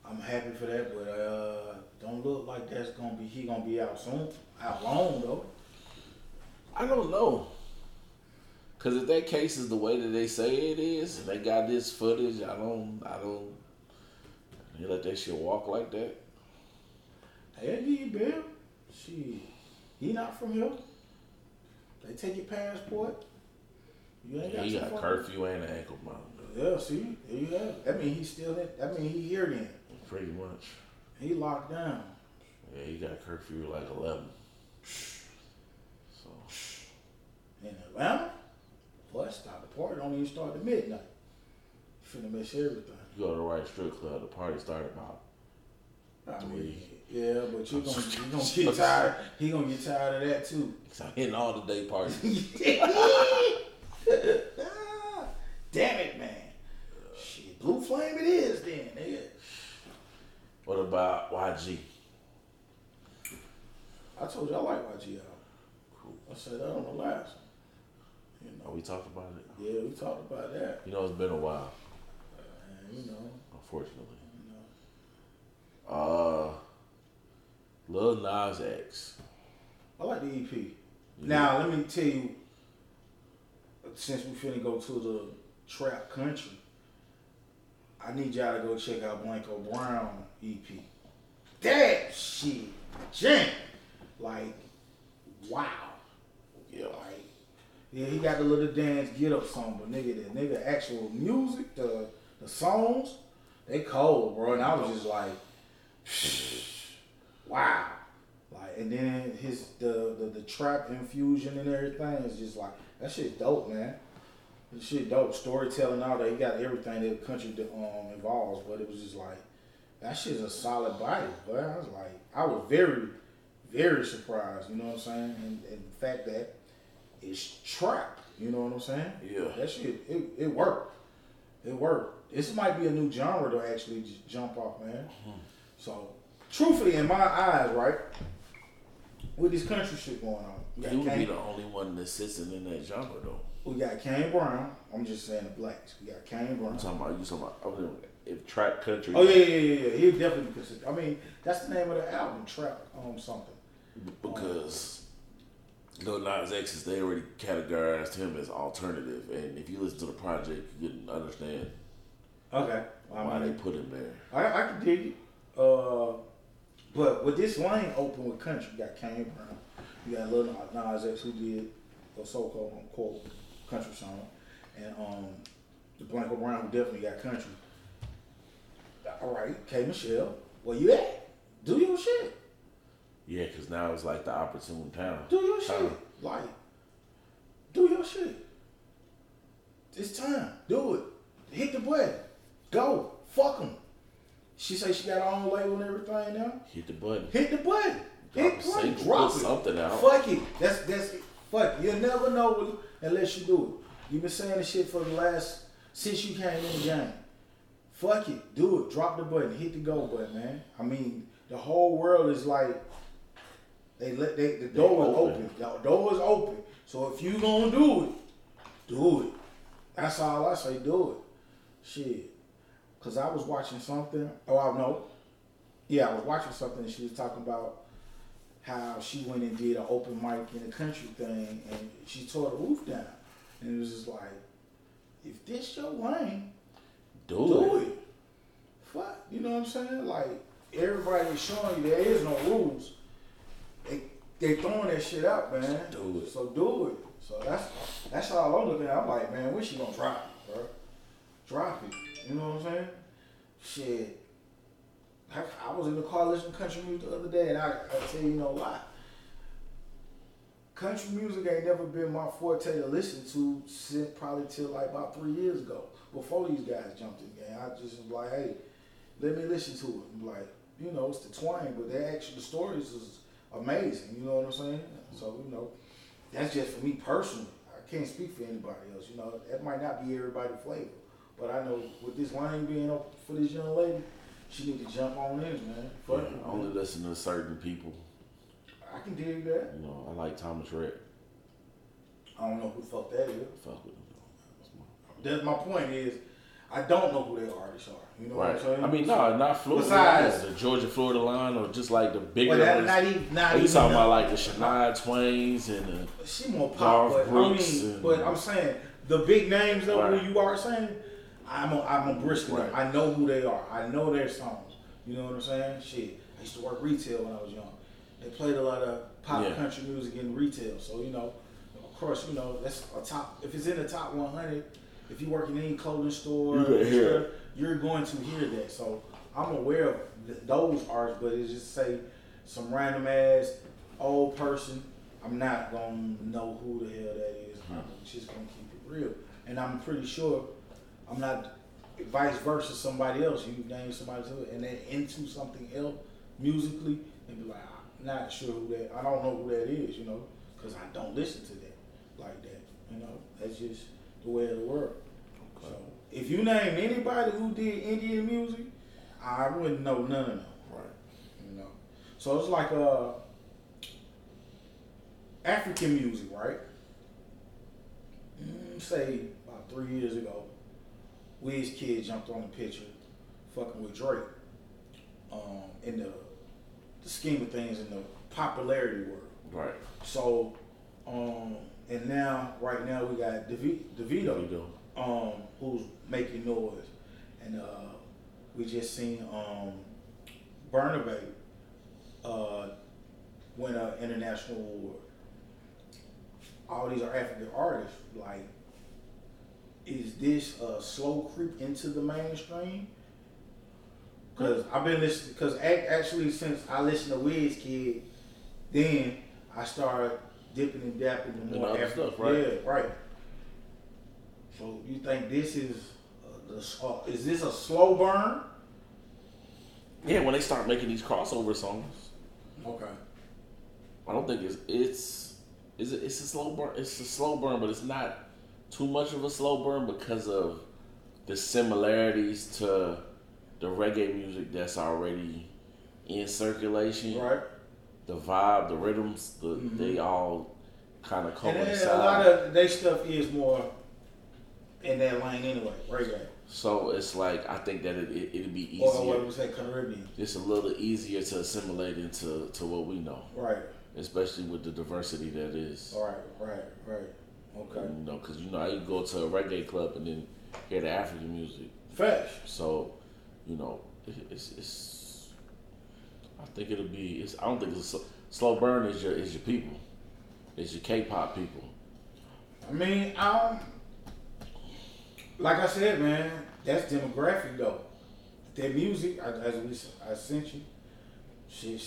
I'm happy for that, but uh, don't look like that's gonna be he gonna be out soon. How long though. I don't know. Cause if that case is the way that they say it is, and they got this footage, I don't, I don't. They let that shit walk like that. Yeah, Bill. She, he not from here. They take your passport. You ain't Yeah, got he got curfew and an ankle monitor, Yeah, see, there you have it. That mean he still in. That mean he here then. pretty much. He locked down. Yeah, he got curfew like eleven. So In Atlanta, boy, stop the party. Don't even start at midnight. You finna miss everything. you go to the right strip club. The party started about. I mean, Three. Yeah, but you gonna you gonna get tired. He gonna get tired of that too. I'm hitting all the day parties. Damn it, man. Shit, blue flame it is then. Nigga. what about YG? I told you I like YG out. I said that on the last one. You Oh, know, we talked about it. yeah, we talked about that. You know, it's been a while, And, you know, unfortunately. you know. Uh, Lil Nas X. I like the EP. You Now let me tell you, since we finna go to the trap country, I need y'all to go check out Blanco Brown EP. That shit, jam. Like, wow. Yeah. Like, yeah, he got the little dance get up song, but nigga, the nigga actual music, the the songs, they cold, bro. And I was just like, wow. Like, and then his the, the the trap infusion and everything is just like that shit dope, man. This shit dope. Storytelling, all that. He got everything that country um involves, but it was just like that shit's a solid body. But I was like, I was very, very surprised. You know what I'm saying? And, and the fact that it's trap. You know what I'm saying? Yeah. That shit, it, it worked. It worked. This might be a new genre to actually just jump off, man. So, truthfully, in my eyes, right, with this country shit going on, He would be the only one that's sitting in that genre though. we got Kane Brown. I'm just saying the blacks. We got Kane Brown. I'm talking about you talking about I was if trap country. Oh yeah, yeah, yeah, yeah. He definitely be considered. I mean, that's the name of the album, Trap um something. because Lil Nas X is they already categorized him as alternative, and if you listen to the project, you can understand Okay. I why mean, they put him there. I, I can dig it. Uh, but with this lane open with country, you got Kane Brown, you got Lil Nas X who did a so-called quote country song, and um, the Blanco Brown who definitely got country. All right, K Michelle, where you at? Do your shit. Yeah, because now it's like the opportune time. Do your shit. Time. Like, do your shit. It's time. Do it. Hit the button. Go. Fuck them. She say she got her own label and everything now. Hit the button. Hit the button. Drop Hit play. single, Drop it. something out. Fuck it. That's that's it. Fuck it. You'll never know unless you do it. You've been saying this shit for the last since you came in the game. Fuck it. Do it. Drop the button. Hit the go button, man. I mean, the whole world is like they let they the door is open. open. The door is open. So if you gonna do it, do it. That's all I say. Do it. Shit. Cause I was watching something. Oh, I know. Yeah, I was watching something and she was talking about how she went and did an open mic in a country thing, and she tore the roof down, and it was just like, if this your lane, Do, do it. it. Fuck, you know what I'm saying? Like everybody is showing you there is no rules. They they throwing that shit out, man. Do it. So do it. So that's that's all I'm looking at. I'm like, man, when she gonna drop it, bro? Drop it. You know what I'm saying? Shit. I, I was in the car listening to country music the other day, and I, I tell you no lie. Country music ain't never been my forte to listen to since probably till like about three years ago. Before these guys jumped in game, I just was like, hey, let me listen to it. I'm like, you know, it's the twang, but they actually the stories is amazing. You know what I'm saying? So you know, that's just for me personally. I can't speak for anybody else. You know, that might not be everybody's flavor, but I know with this line being up for this young lady, she need to jump on in, man. Fuck Yeah, it, I only listen to certain people. I can dig that. You know, I like Thomas Rhett. I don't know who the fuck that is. Fuck with him. That's my- point is, I don't know who their artists are. You know Right. what I'm saying? I mean, no, not Florida Besides- line, the Georgia Florida line, or just like the bigger Well, that, not even, not you talking about like the Shania Twains and the She more pop, Garth but Brooks I mean, and- but I'm saying the big names though, Right. who you are saying, I'm a, I'm a brisk Right. I know who they are. I know their songs. You know what I'm saying? Shit, I used to work retail when I was young. They played a lot of pop Yeah. country music in retail, so you know, of course, you know that's a top. If it's in the top 100, if you work in any clothing store, You gonna hear store, you're going to hear that. So I'm aware of th- those artists, but it's just say some random ass old person. I'm not gonna know who the hell that is. I'm just gonna keep it real, and I'm pretty sure I'm not vice versa. Somebody else, you name somebody else, and they're into something else musically, and be like, I'm not sure who that. I don't know who that is, you know, because I don't listen to that like that. You know, that's just the way of the world. So if you name anybody who did Indian music, I wouldn't know none of them. right. You know, so it's like uh African music, right? Mm, say about three years ago, Wizkid jumped on the picture, fucking with Drake. Um, in the the scheme of things, in the popularity world. Right. So, um, and now, right now, we got Davi- Davido, um, who's making noise, and uh, we just seen um, Burna Boy uh, win an international award. All these are African artists. Like, is this a slow creep into the mainstream? Because I've been listening. Because actually, since I listened to Wizkid, then I started dipping and dapping in In more African stuff, right? Yeah, right. So you think this is uh, the uh, is this a slow burn? Yeah, when they start making these crossover songs, Okay. I don't think it's it's is it, it's a slow burn. It's a slow burn, but it's not too much of a slow burn because of the similarities to the reggae music that's already in circulation. Right. The vibe, the rhythms, the Mhm. they all kind of And coincide. a lot of their stuff is more in that lane anyway, reggae. so it's like I think that it, it it'd be Or what easier. we say Caribbean. It's a little easier to assimilate into to what we know, Right. especially with the diversity that is. Right. Right. Right. Okay. You know, because you know, I go to a reggae club and then hear the African music. Fresh. So, you know, it, it's it's. I think it'll be. It's. I don't think it's a, slow burn. Is your is your people. It's your K-pop people. I mean, um, like I said, man, that's demographic though. That music, I, as we, I sent you, shit,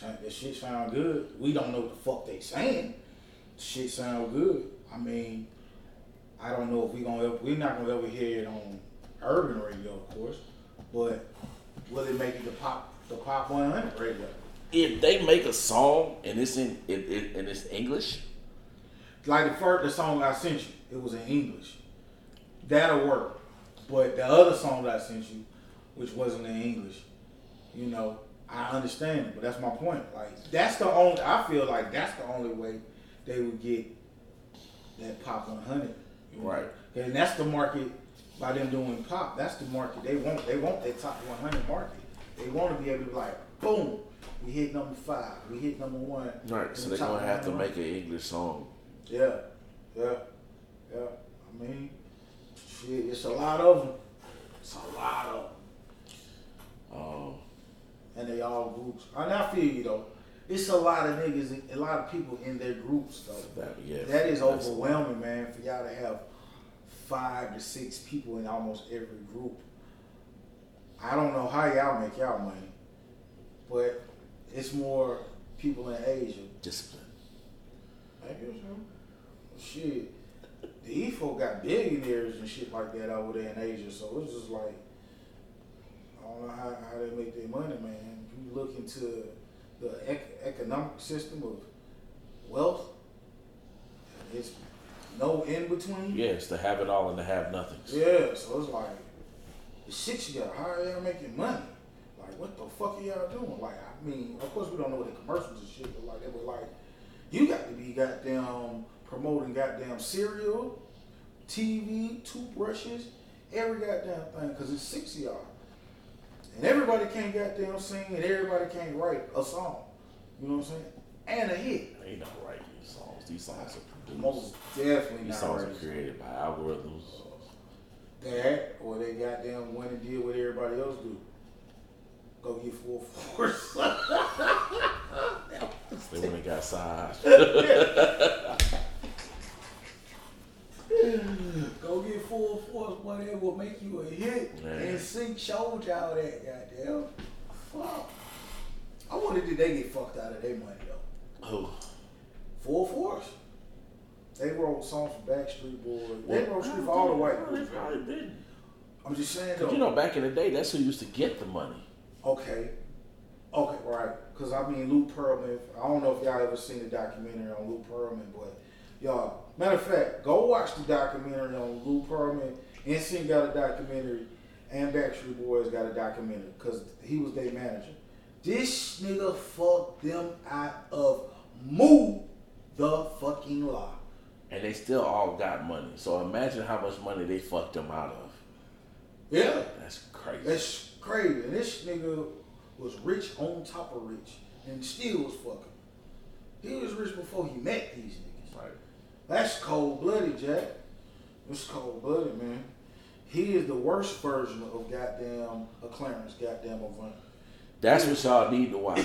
that shit sound good. We don't know what the fuck they saying. Shit sound good. I mean, I don't know if we gonna, ever, we're not gonna ever hear it on urban radio, of course, but will it make it the pop, the pop 100 radio? If they make a song and it's in it, it, and it's English, like the first the song I sent you, it was in English. That'll work. But the other song that I sent you, which wasn't in English, you know, I understand it. But that's my point. Like that's the only I feel like that's the only way they would get that pop one hundred. Right. And that's the market by them doing pop, that's the market they want. They want that top one hundred market. They want to be able to be like, boom, We hit number five. We hit number one. Right, so the they're gonna have to 100. make an English song. Yeah, yeah, yeah. I mean, shit, it's a lot of them. It's a lot of them. Um, And they all groups. And I feel you though. It's a lot of niggas, a lot of people in their groups though. that yeah, That is overwhelming, man, for y'all to have five to six people in almost every group. I don't know how y'all make y'all money, but it's more people in Asia. Discipline. I guess so. Shit. The EFO got billionaires and shit like that over there in Asia, so it's just like I don't know how, how they make their money, man. You look into the ec- economic system of wealth, it's no in between. Yes, to have it all and to have nothing. Yeah, so it's like the six of y'all, how are y'all making money? Like what the fuck are y'all doing? Like I mean, of course we don't know what the commercials and shit, but like they were like, you got to be goddamn promoting goddamn cereal, TV, toothbrushes, every goddamn thing, because it's six of y'all. And everybody can't goddamn sing and everybody can't write a song. You know what I'm saying? And a hit. They not writing these songs. These songs are produced. Most definitely These songs are created by algorithms. That or they goddamn went and did what everybody else do. Go get full force. They when they got signed. Go get full force, whatever will make you a hit. Man. NSYNC showed y'all that goddamn. Fuck. I wonder did they get fucked out of their money though? Who? Full force. They wrote songs for Backstreet Boys. They wrote shit for all the white They groups. probably did. I'm just saying 'Cause though. you know, back in the day, that's who used to get the money. Okay. Okay, right. Because I mean, Lou Pearlman. I don't know if y'all ever seen the documentary on Lou Pearlman, but y'all. Matter of fact, go watch the documentary on Lou Pearlman. NSYNC got a documentary, and Backstreet Boys got a documentary because he was their manager. This nigga fucked them out of move the fucking law. And they still all got money. So imagine how much money they fucked them out of. Yeah. That's crazy. That's crazy. And this nigga was rich on top of rich and still was fucking. He was rich before he met these niggas. right. That's cold blooded, Jack. It's cold blooded, man. He is the worst version of goddamn a Clarence goddamn Avant. That's what y'all need to watch.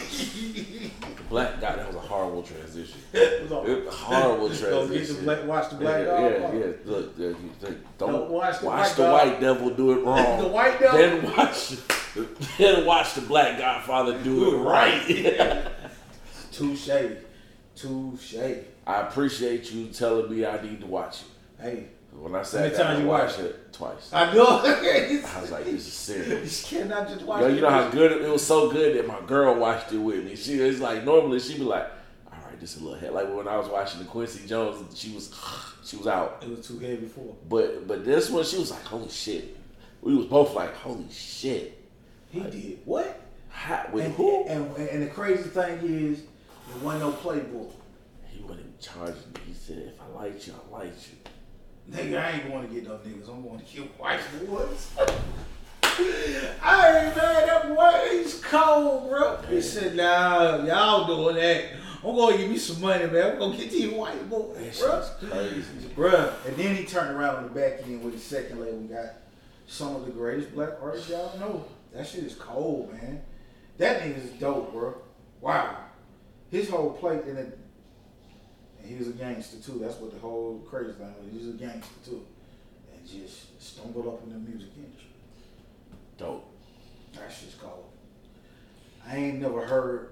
black guy, that was a horrible transition. It was all- It- horrible get the transition. black, watch the black yeah, yeah, yeah. Look, you think- don't, Don't watch watch the the, white white devil do it wrong. The white devil? Then watch, then watch the black Godfather do it right. Touche. Touche. I appreciate you telling me I need to watch it. Hey. When I many said that, times I you watched watched it twice. I know. I was like, this is serious. you cannot just watch Yo, it. you know how good it, it was so good that my girl watched it with me. She was like, normally she'd be like, all right, this is a little head. Like when I was watching the Quincy Jones, she was, she was out. It was too heavy for. But but this one, she was like, holy shit. We was both like, holy shit. He did what? How, with And, who? and, and the crazy thing is, there wasn't no playbook. He wasn't charging me. He said, if I liked you, I liked you. Nigga, I ain't going to get no niggas. I'm going to kill white boys. I ain't mad that boy. He's cold, bro. He said, nah, y'all doing that. I'm going to give me some money, man. I'm going to get these white boys, bro. crazy. Bruh. And then he turned around on the back end with his second label and got some of the greatest black artists y'all know. That shit is cold, man. That nigga's dope, bro. Wow. His whole plate and he was a gangster too. That's what the whole crazy thing was. He was a gangster too. And just stumbled up in the music industry. Dope. That's just cold. I ain't never heard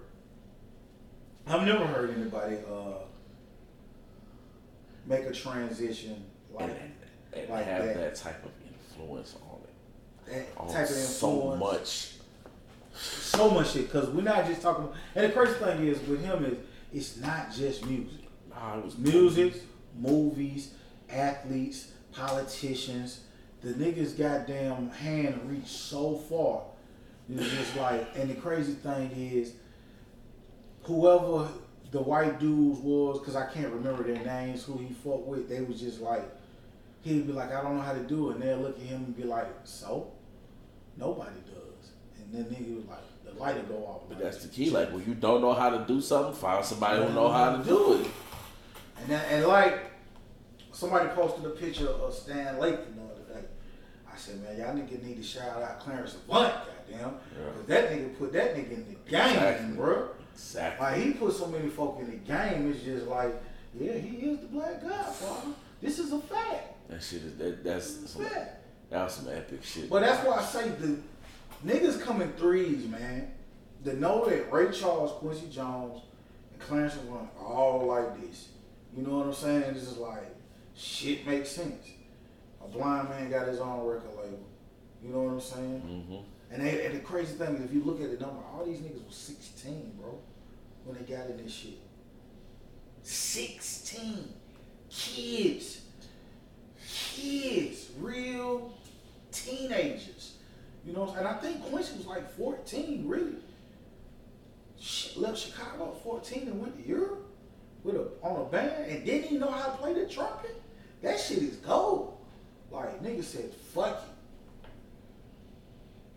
I've never heard anybody uh make a transition like And, and like have that. that. type of influence on it. that On type of influence. so much. so much shit because we're not just talking. And the crazy thing is with him is it's not just music. It was Music, movies, athletes, politicians. The niggas goddamn hand reached so far. It's just like, and the crazy thing is, whoever the white dudes was, because I can't remember their names, who he fought with, they was just like, he'd be like, I don't know how to do it. And they'll look at him and be like, so? Nobody does. And then nigga was like, the light will go off. But that's the key. Like when you don't know how to do something, find somebody who know how to do it. And then, and like somebody posted a picture of Stan Lathan the other day. I said, man, y'all niggas need to shout out Clarence Avant, goddamn, because that nigga put that nigga in the game, Exactly. bro. Exactly. Like he put so many folk in the game. It's just like, yeah, he is the black godfather. This is a fact. That shit is that that's some, fact. that was some epic shit. But that's why I say the niggas come in threes, man. To know that Ray Charles, Quincy Jones, and Clarence Avant are all like this. You know what I'm saying? It's just like shit makes sense. A blind man got his own record label. You know what I'm saying? hmm And, they, and the crazy thing is, if you look at the number, all these niggas was 16, bro, when they got in this shit. 16 kids, kids, real teenagers. You know, what I'm saying? and I think Quincy was like 14, really. Shit, left Chicago at 14 and went to Europe with a on a band and didn't even know how to play the trumpet. That shit is gold. Like nigga said, fuck it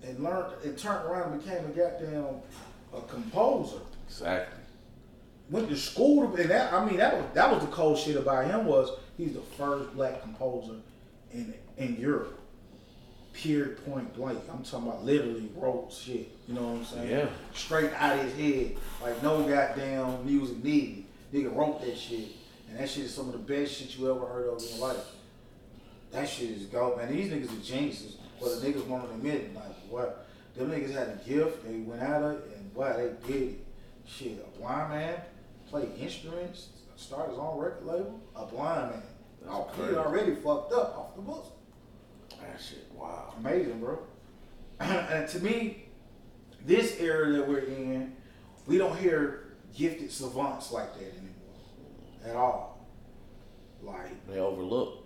and learned and turned around and became a goddamn a composer. Exactly. Went to school to, and that I mean that was that was the cold shit about him was he's the first black composer in in Europe. Period point blank. I'm talking about literally wrote shit. You know what I'm saying? Yeah. Straight out of his head. Like no goddamn music needed. Nigga wrote that shit. And that shit is some of the best shit you ever heard of in your life. That shit is gold, man. These niggas are geniuses. But the niggas won't admit it. Like, what? Them niggas had a gift. They went at it, and wow, they did it. Shit, a blind man played instruments, start his own record label. A blind man. That's Oh, crazy. already fucked up off the books. That shit. Wow. Amazing, bro. and to me, this era that we're in, we don't hear gifted savants like that anymore at all. Like, They overlooked.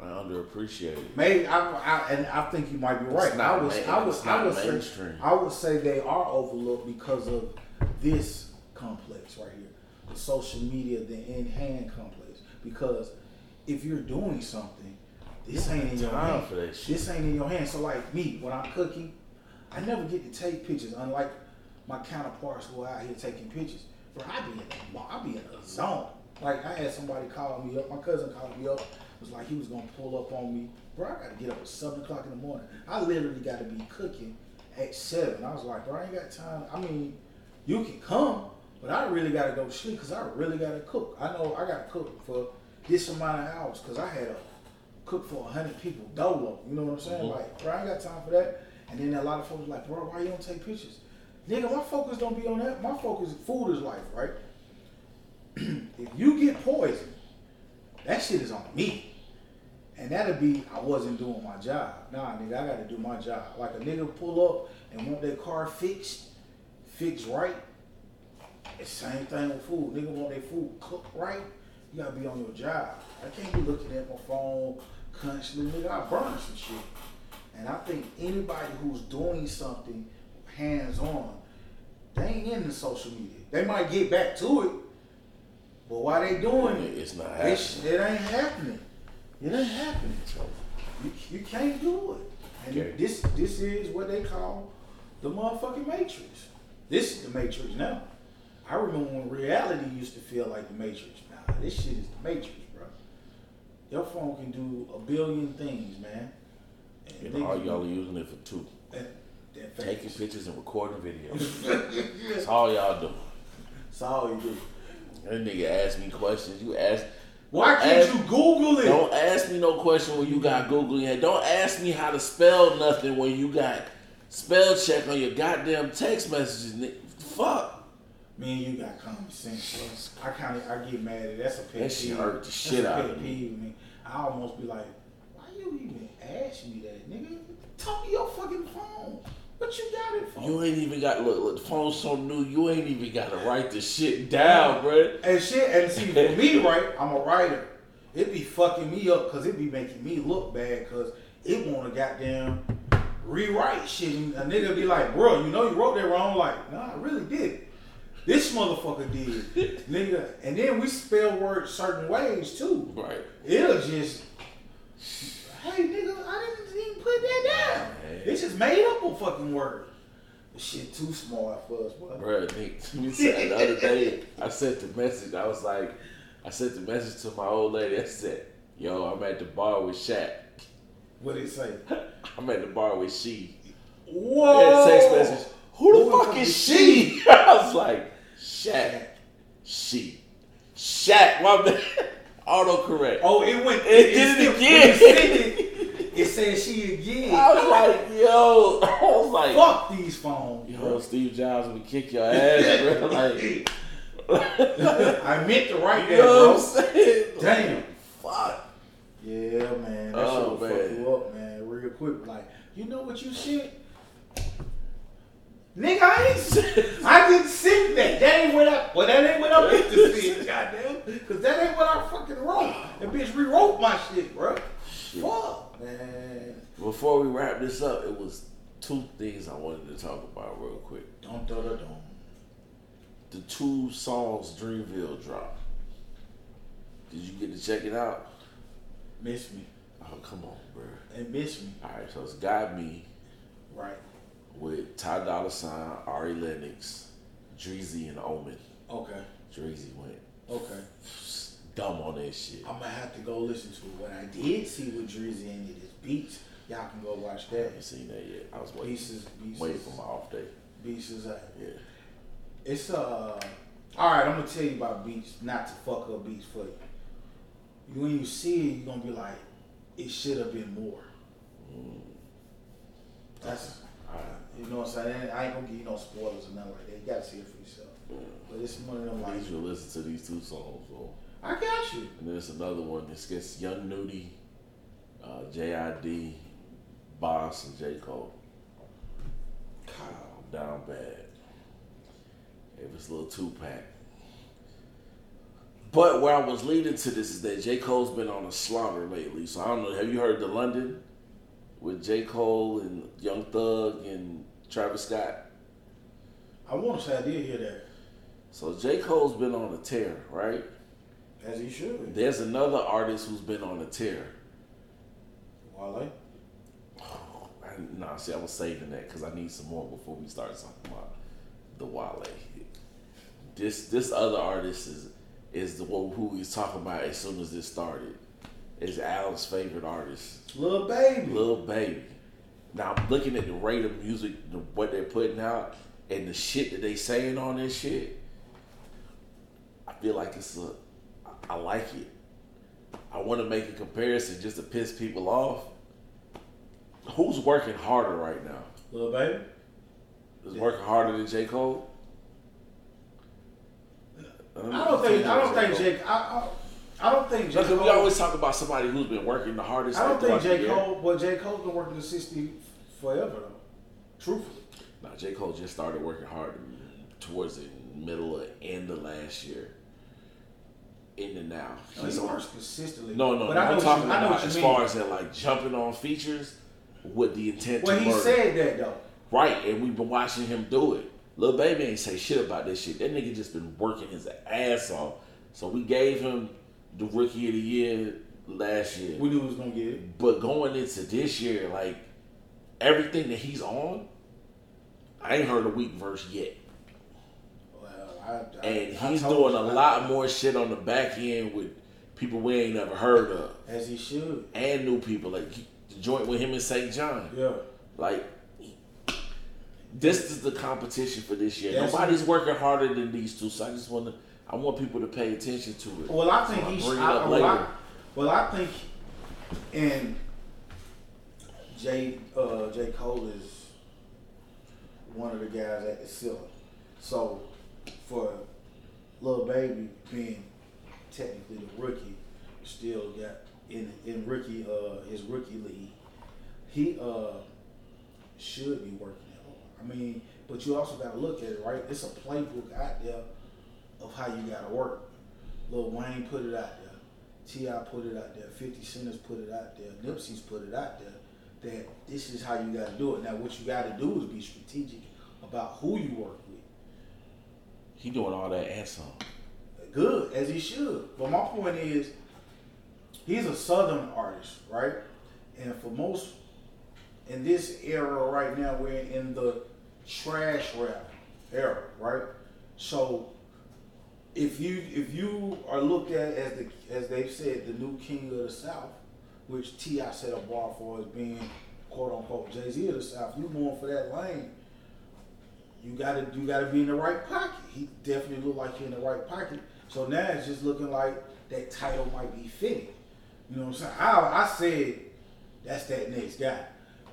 I underappreciated. Maybe I, I and I think you might be right. It's not I main- I it's I would say. I would say they are overlooked because of this complex right here, the social media, the in hand complex. Because if you're doing something, this ain't in your hand. for that shit. This ain't in your hand. So like me, when I'm cooking, I never get to take pictures. Unlike my counterparts who are out here taking pictures, bro, I be in, a, I be in a zone. Like I had somebody call me up. My cousin called me up. Was like he was gonna pull up on me, bro. I gotta get up at seven o'clock in the morning. I literally got to be cooking at seven. I was like, bro, I ain't got time. I mean, you can come, but I really gotta go sleep because I really gotta cook. I know I gotta cook for this amount of hours because I had to cook for hundred people dolo. You know what I'm saying? Mhm. Like, bro, I ain't got time for that. And then a lot of folks like, bro, why you don't take pictures? Nigga, my focus don't be on that. My focus, food is life, right? if you get poisoned, that shit is on me. And that'll be I wasn't doing my job. Nah, nigga, I gotta do my job. Like a nigga pull up and want their car fixed, fixed right. It's same thing with food. Nigga want their food cooked right. You gotta be on your job. I can't be looking at my phone constantly. Nigga, I burn some shit. And I think anybody who's doing something hands on, they ain't into social media. They might get back to it, but why they doing it, It's not happening. it, it ain't happening. It ain't happening. You, you can't do it. And Okay. this this is what they call the motherfucking matrix. This is the matrix now. I remember when reality used to feel like the matrix. Nah, this shit is the matrix, bro. Your phone can do a billion things, man. And And all y'all are using it for two. that Taking pictures and recording videos. That's all y'all do. That's all you do. That nigga asked me questions. You ask. Why can't ask- you Google it? Don't ask me no question when you got Google yet. Don't ask me how to spell nothing when you got spell check on your goddamn text messages. ni- Fuck. Man, you got common sense, bro. I kind of I get mad at that's a pet That shit peeve. hurt the That's shit a out of me. peeve with me. I almost be like, why you even ask me that, nigga? Talk to your fucking phone. What you got it for? You ain't even got look. look the phone's so new. You ain't even got to write the shit down, bruh. and shit, and see for me, right? I'm a writer. It be fucking me up because it be making me look bad because it want to goddamn rewrite shit. And a nigga be like, bro, you know you wrote that wrong. Like, nah, I really did. This motherfucker did, nigga. And then we spell words certain ways too. Right. It'll just, hey nigga, I didn't put that down. Hey. It just made up a fucking word. This shit too smart for us, boy. Bruh, Nick, you said the other day, I sent the message. I was like, I sent the message to my old lady. I said, "Yo, I'm at the bar with Shaq. What did it say? I'm at the bar with she." Whoa! Text message. Who the Who fuck is she? I was like, Shaq. She. Shaq. My man. Autocorrect. Oh, it went. It did it again. It, sent it, it said she again. I was like, yo. I was like, Fuck these phones, yo, bro. Steve Jobs would kick your ass, bro. Like, I meant to write that, bro. saying? Damn. Fuck. Yeah, man. That Oh, shit will fuck you up, man, real quick. Like, you know what you said? Nigga, I ain't I didn't send that. That ain't what I well that ain't what I meant to send, goddamn. Cause that ain't what I fucking wrote. That bitch rewrote my shit, bro. Fuck, man. Before we wrap this up, it was two things I wanted to talk about real quick. Don't do the don't. The two songs Dreamville dropped. Did you get to check it out? Miss me. Oh, come on, bro. And miss me. All right, so it's Got Me Right. with Ty Dolla Sign, Ari Lennox, Dreezy, and Omen. Okay. Dreezy went Okay. Dumb on that shit. I'm gonna have to go listen to it. What I did see with Drizzy in it is beats. Y'all can go watch I that. haven't seen that yet. I was waiting, Beats is beats. waiting for my off day. Beats is uh, Yeah. It's uh. All right, I'm gonna tell you about beats. Not to fuck up beats for you. You- When you see it, you're gonna be like, it should have been more. That's All right. you know what I'm saying. I ain't gonna give you no spoilers or nothing like that. You gotta see it for yourself. But it's one of them I like, need you listen to these two songs, bro. I got you. And there's another one. This gets Young Nudy, uh, J.I.D., Bas, and J. Cole. Kyle, down bad. Gave us a little two pack. But where I was leading to this is that J. Cole's been on a slaughter lately. So I don't know. Have you heard the London with J. Cole and Young Thug and Travis Scott? I want to say I did hear that, So J. Cole's been on a tear, right? As he should. There's another artist who's been on a tear. Wale. I- Nah, see, I was saving that because I need some more before we start talking about the Wale. This this other artist is is the one who he's talking about as soon as this started. Is Al's favorite artist, Little baby. Lil Baby. Now I'm looking at the rate of music, the, what they're putting out, and the shit that they saying on this shit. I feel like it's a, I- I like it. I want to make a comparison just to piss people off. Who's working harder right now? Little baby. Is working harder than J. Cole? I don't think. I don't think J. I, I, I don't think J. Because we always talk about somebody who's been working the hardest. I don't think J. Cole. But J. Cole's been working the sixty forever though. Truthfully. Nah, J. Cole just started working hard towards the middle or end of last year. In the now. He He's on- consistently. No, no, but no. I know I'm what talking you, I know about as mean. far as that, like jumping on features with the intent Well, he murder. said that though. Right, and we've been watching him do it. Lil Baby ain't say shit about this shit. That nigga just been working his ass off. So we gave him the rookie of the year last year. We knew he was gonna get it. But going into this year, like everything that he's on, I ain't heard a weak verse yet. I, I, And I he's doing you, a lot more shit on the back end with people we ain't never heard of. as he should. And new people. Like the joint with him and SAINt JHN. Yeah. Like this is the competition for this year. That's- Nobody's working harder than these two, so I just want to. I want people to pay attention to it. Well, I think So. I, well, I, well, I think, and J. Uh, J. Cole is one of the guys at the ceiling. So, for little Baby being technically the rookie, still got in in rookie uh his rookie league, he uh should be working it hard. I mean, but you also got to look at it right. It's a playbook out there of how you got to work. Lil Wayne put it out there. T.I. put it out there. 50 Centers put it out there. Nipsey's put it out there. That this is how you got to do it. Now, what you got to do is be strategic about who you work. He doing all that and some. Good, as he should. But my point is, he's a Southern artist, right? And for most in this era right now, we're in the trash rap era, right? So if you if you are looked at as the as they've said the new king of the South, which T.I. set a bar for as being quote unquote Jay Z of the South, you going for that lane. You gotta you gotta be in the right pocket. He definitely looked like he in the right pocket. So now it's just looking like that title might be fitting. You know what I'm saying? I, I said that's that next guy.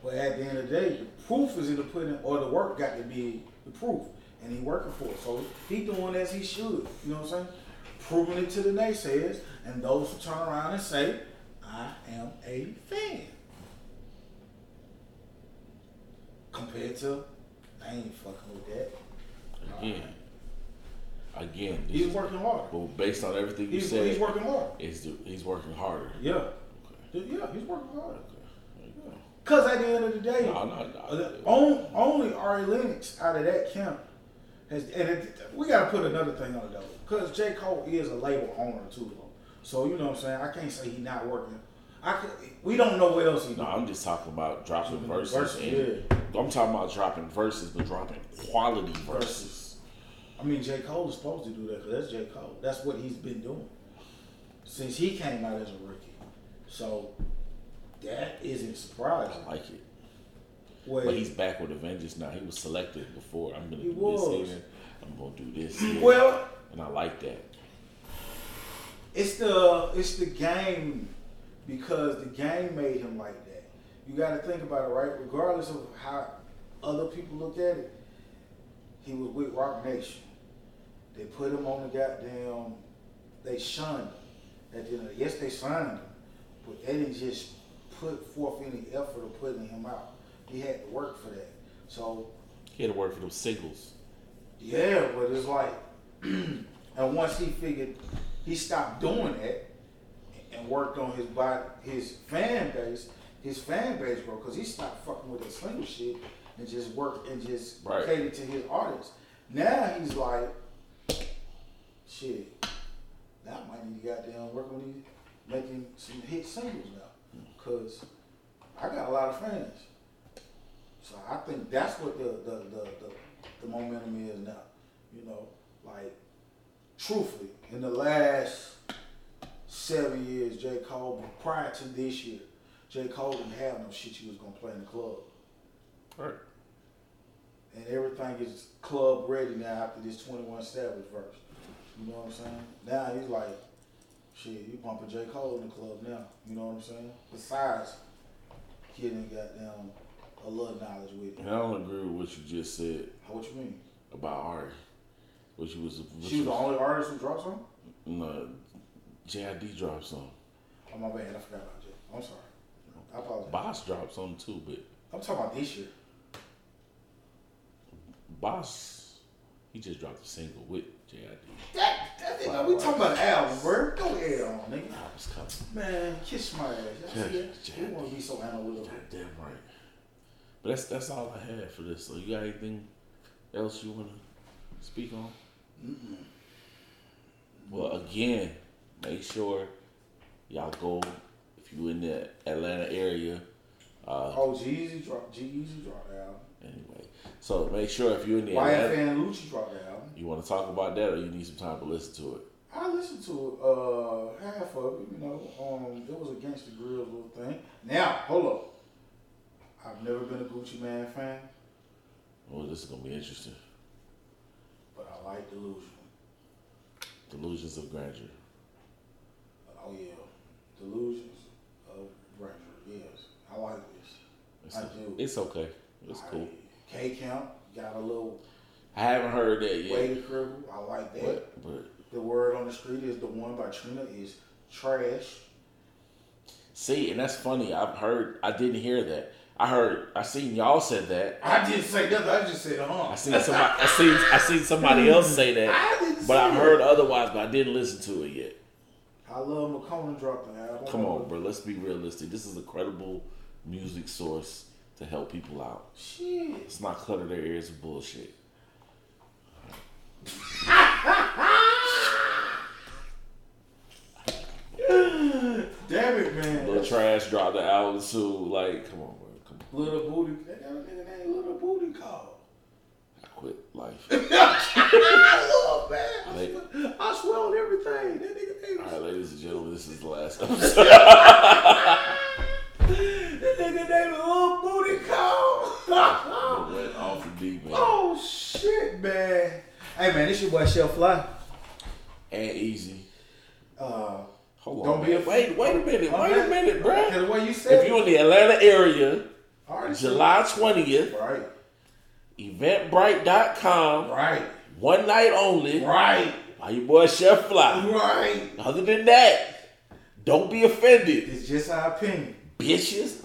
But at the end of the day, the proof is in the pudding, or the work got to be the proof, and he working for it. So he doing as he should. You know what I'm saying? Proving it to the naysayers and those who turn around and say, "I am a fan." Compared to, I ain't fucking with that. Again, again, this He's is- working hard. Well, based on everything you He's, said, he's working hard. the, he's working harder. Yeah, Okay. yeah, he's working hard. Okay. There you go. Cause at the end of the day, No, no, no. Uh, on- only Ari Lennox out of that camp has, and it, we got to put another thing on it though, because J Cole is a label owner too. So you know what I'm saying. I can't say he's not working. I could, we don't know what else he No, doing. I'm just talking about dropping mm-hmm. verses. Verses, and, I'm talking about dropping verses, but dropping quality verses. I mean, J Cole is supposed to do that because that's J Cole. That's what he's been doing since he came out as a rookie. So that isn't surprising. I like it. Well, But he's back with a vengeance now. He was selected before. I'm gonna He do was. this here. I'm gonna do this well, and I like that. It's the it's the game because the game made him like that. You got to think about it, right? Regardless of how other people look at it, he was with Roc Nation. They put him on the goddamn. They shunned him. At the end of yes, they signed him, but they didn't just put forth any effort of putting him out. He had to work for that. So He had to work for them singles. yeah, but it's like, and once he figured he stopped doing that and worked on his body, his fan base, his fan base, bro, because he stopped fucking with that single shit and just worked and just Right. catered to his artists. Now he's like, shit, now I might need to goddamn work on these, making some hit singles now, because I got a lot of fans. So I think that's what the the, the, the, the momentum is now. You know, like truthfully, in the last seven years, J. Cole, but prior to this year, J. Cole didn't have no shit he was gonna play in the club. Right. And everything is club ready now after this 21 Savage verse. You know what I'm saying? Now he's like, shit, you bumping J. Cole in the club now. You know what I'm saying? Besides getting goddamn a little knowledge with And. I don't agree with what you just said What you mean? about Ari. Which was which She was the only artist who dropped something? no, JID dropped some. Oh my bad, I forgot about Jay. I'm sorry. I apologize. Bas dropped some too, but I'm talking about this year. Bas he just dropped a single with JID. That, that nigga, we talking about the album, bro. Go ahead on, nigga. I was coming. Man, kiss my ass. Y'all see that? Jay- We want to be so analytical. Goddamn right. But that's that's all I had for this. So you got anything else you wanna speak on? Well, again, make sure y'all go if you in the Atlanta area. Uh, Oh, Jeezy dropped. Jeezy dropped the album. anyway, so make sure if you're in the YF Atlanta, Lucci dropped the album. you want to talk about that, or you need some time to listen to it. I listened to uh, half of it. You know, um, it was against the grill little thing. Now, hold up. I've never been a Gucci Mane fan, Well, this is gonna be interesting. but I like Delusion. Delusions of grandeur. Oh yeah, Delusions of Grandeur. Yes, I like this. It's, I do. it's okay. It's cool. K Count got a little I haven't heard that yet. way to cribble. I like that. But, but The word on the street is the one by Trina is trash. see, and that's funny. I've heard. I didn't hear that. I heard. I seen y'all said that. I didn't say nothing. I just said, huh? I seen somebody. I seen. I seen somebody else say that. I didn't But I that. heard otherwise. But I didn't listen to it yet. I love McConan dropped the album. Come on, bro. Let's be realistic. This is a credible music source to help people out. Shit. Let's not clutter their ears with bullshit. Damn it, man. Little trash dropped the album too. Like, come on, bro. Come on. Little booty. That nigga named Little Booty Call. Quit life. I love man. I swear, I swear on everything. That nigga All right, ladies and gentlemen, this is the last episode. that nigga named Little Booty Call. Went off the deep end. oh shit, man. Hey man, this your boy Chef Fly. And easy. Uh, Hold Don't on. be afraid. wait, wait a minute. Wait a minute, Cause bruh. the you said If you're in the Atlanta area, it, I already said July 20th. Right, eventbrite.com, right, one night only. right, By your boy Chef Fly. right. Other than that, don't be offended. It's just our opinion. Bitches.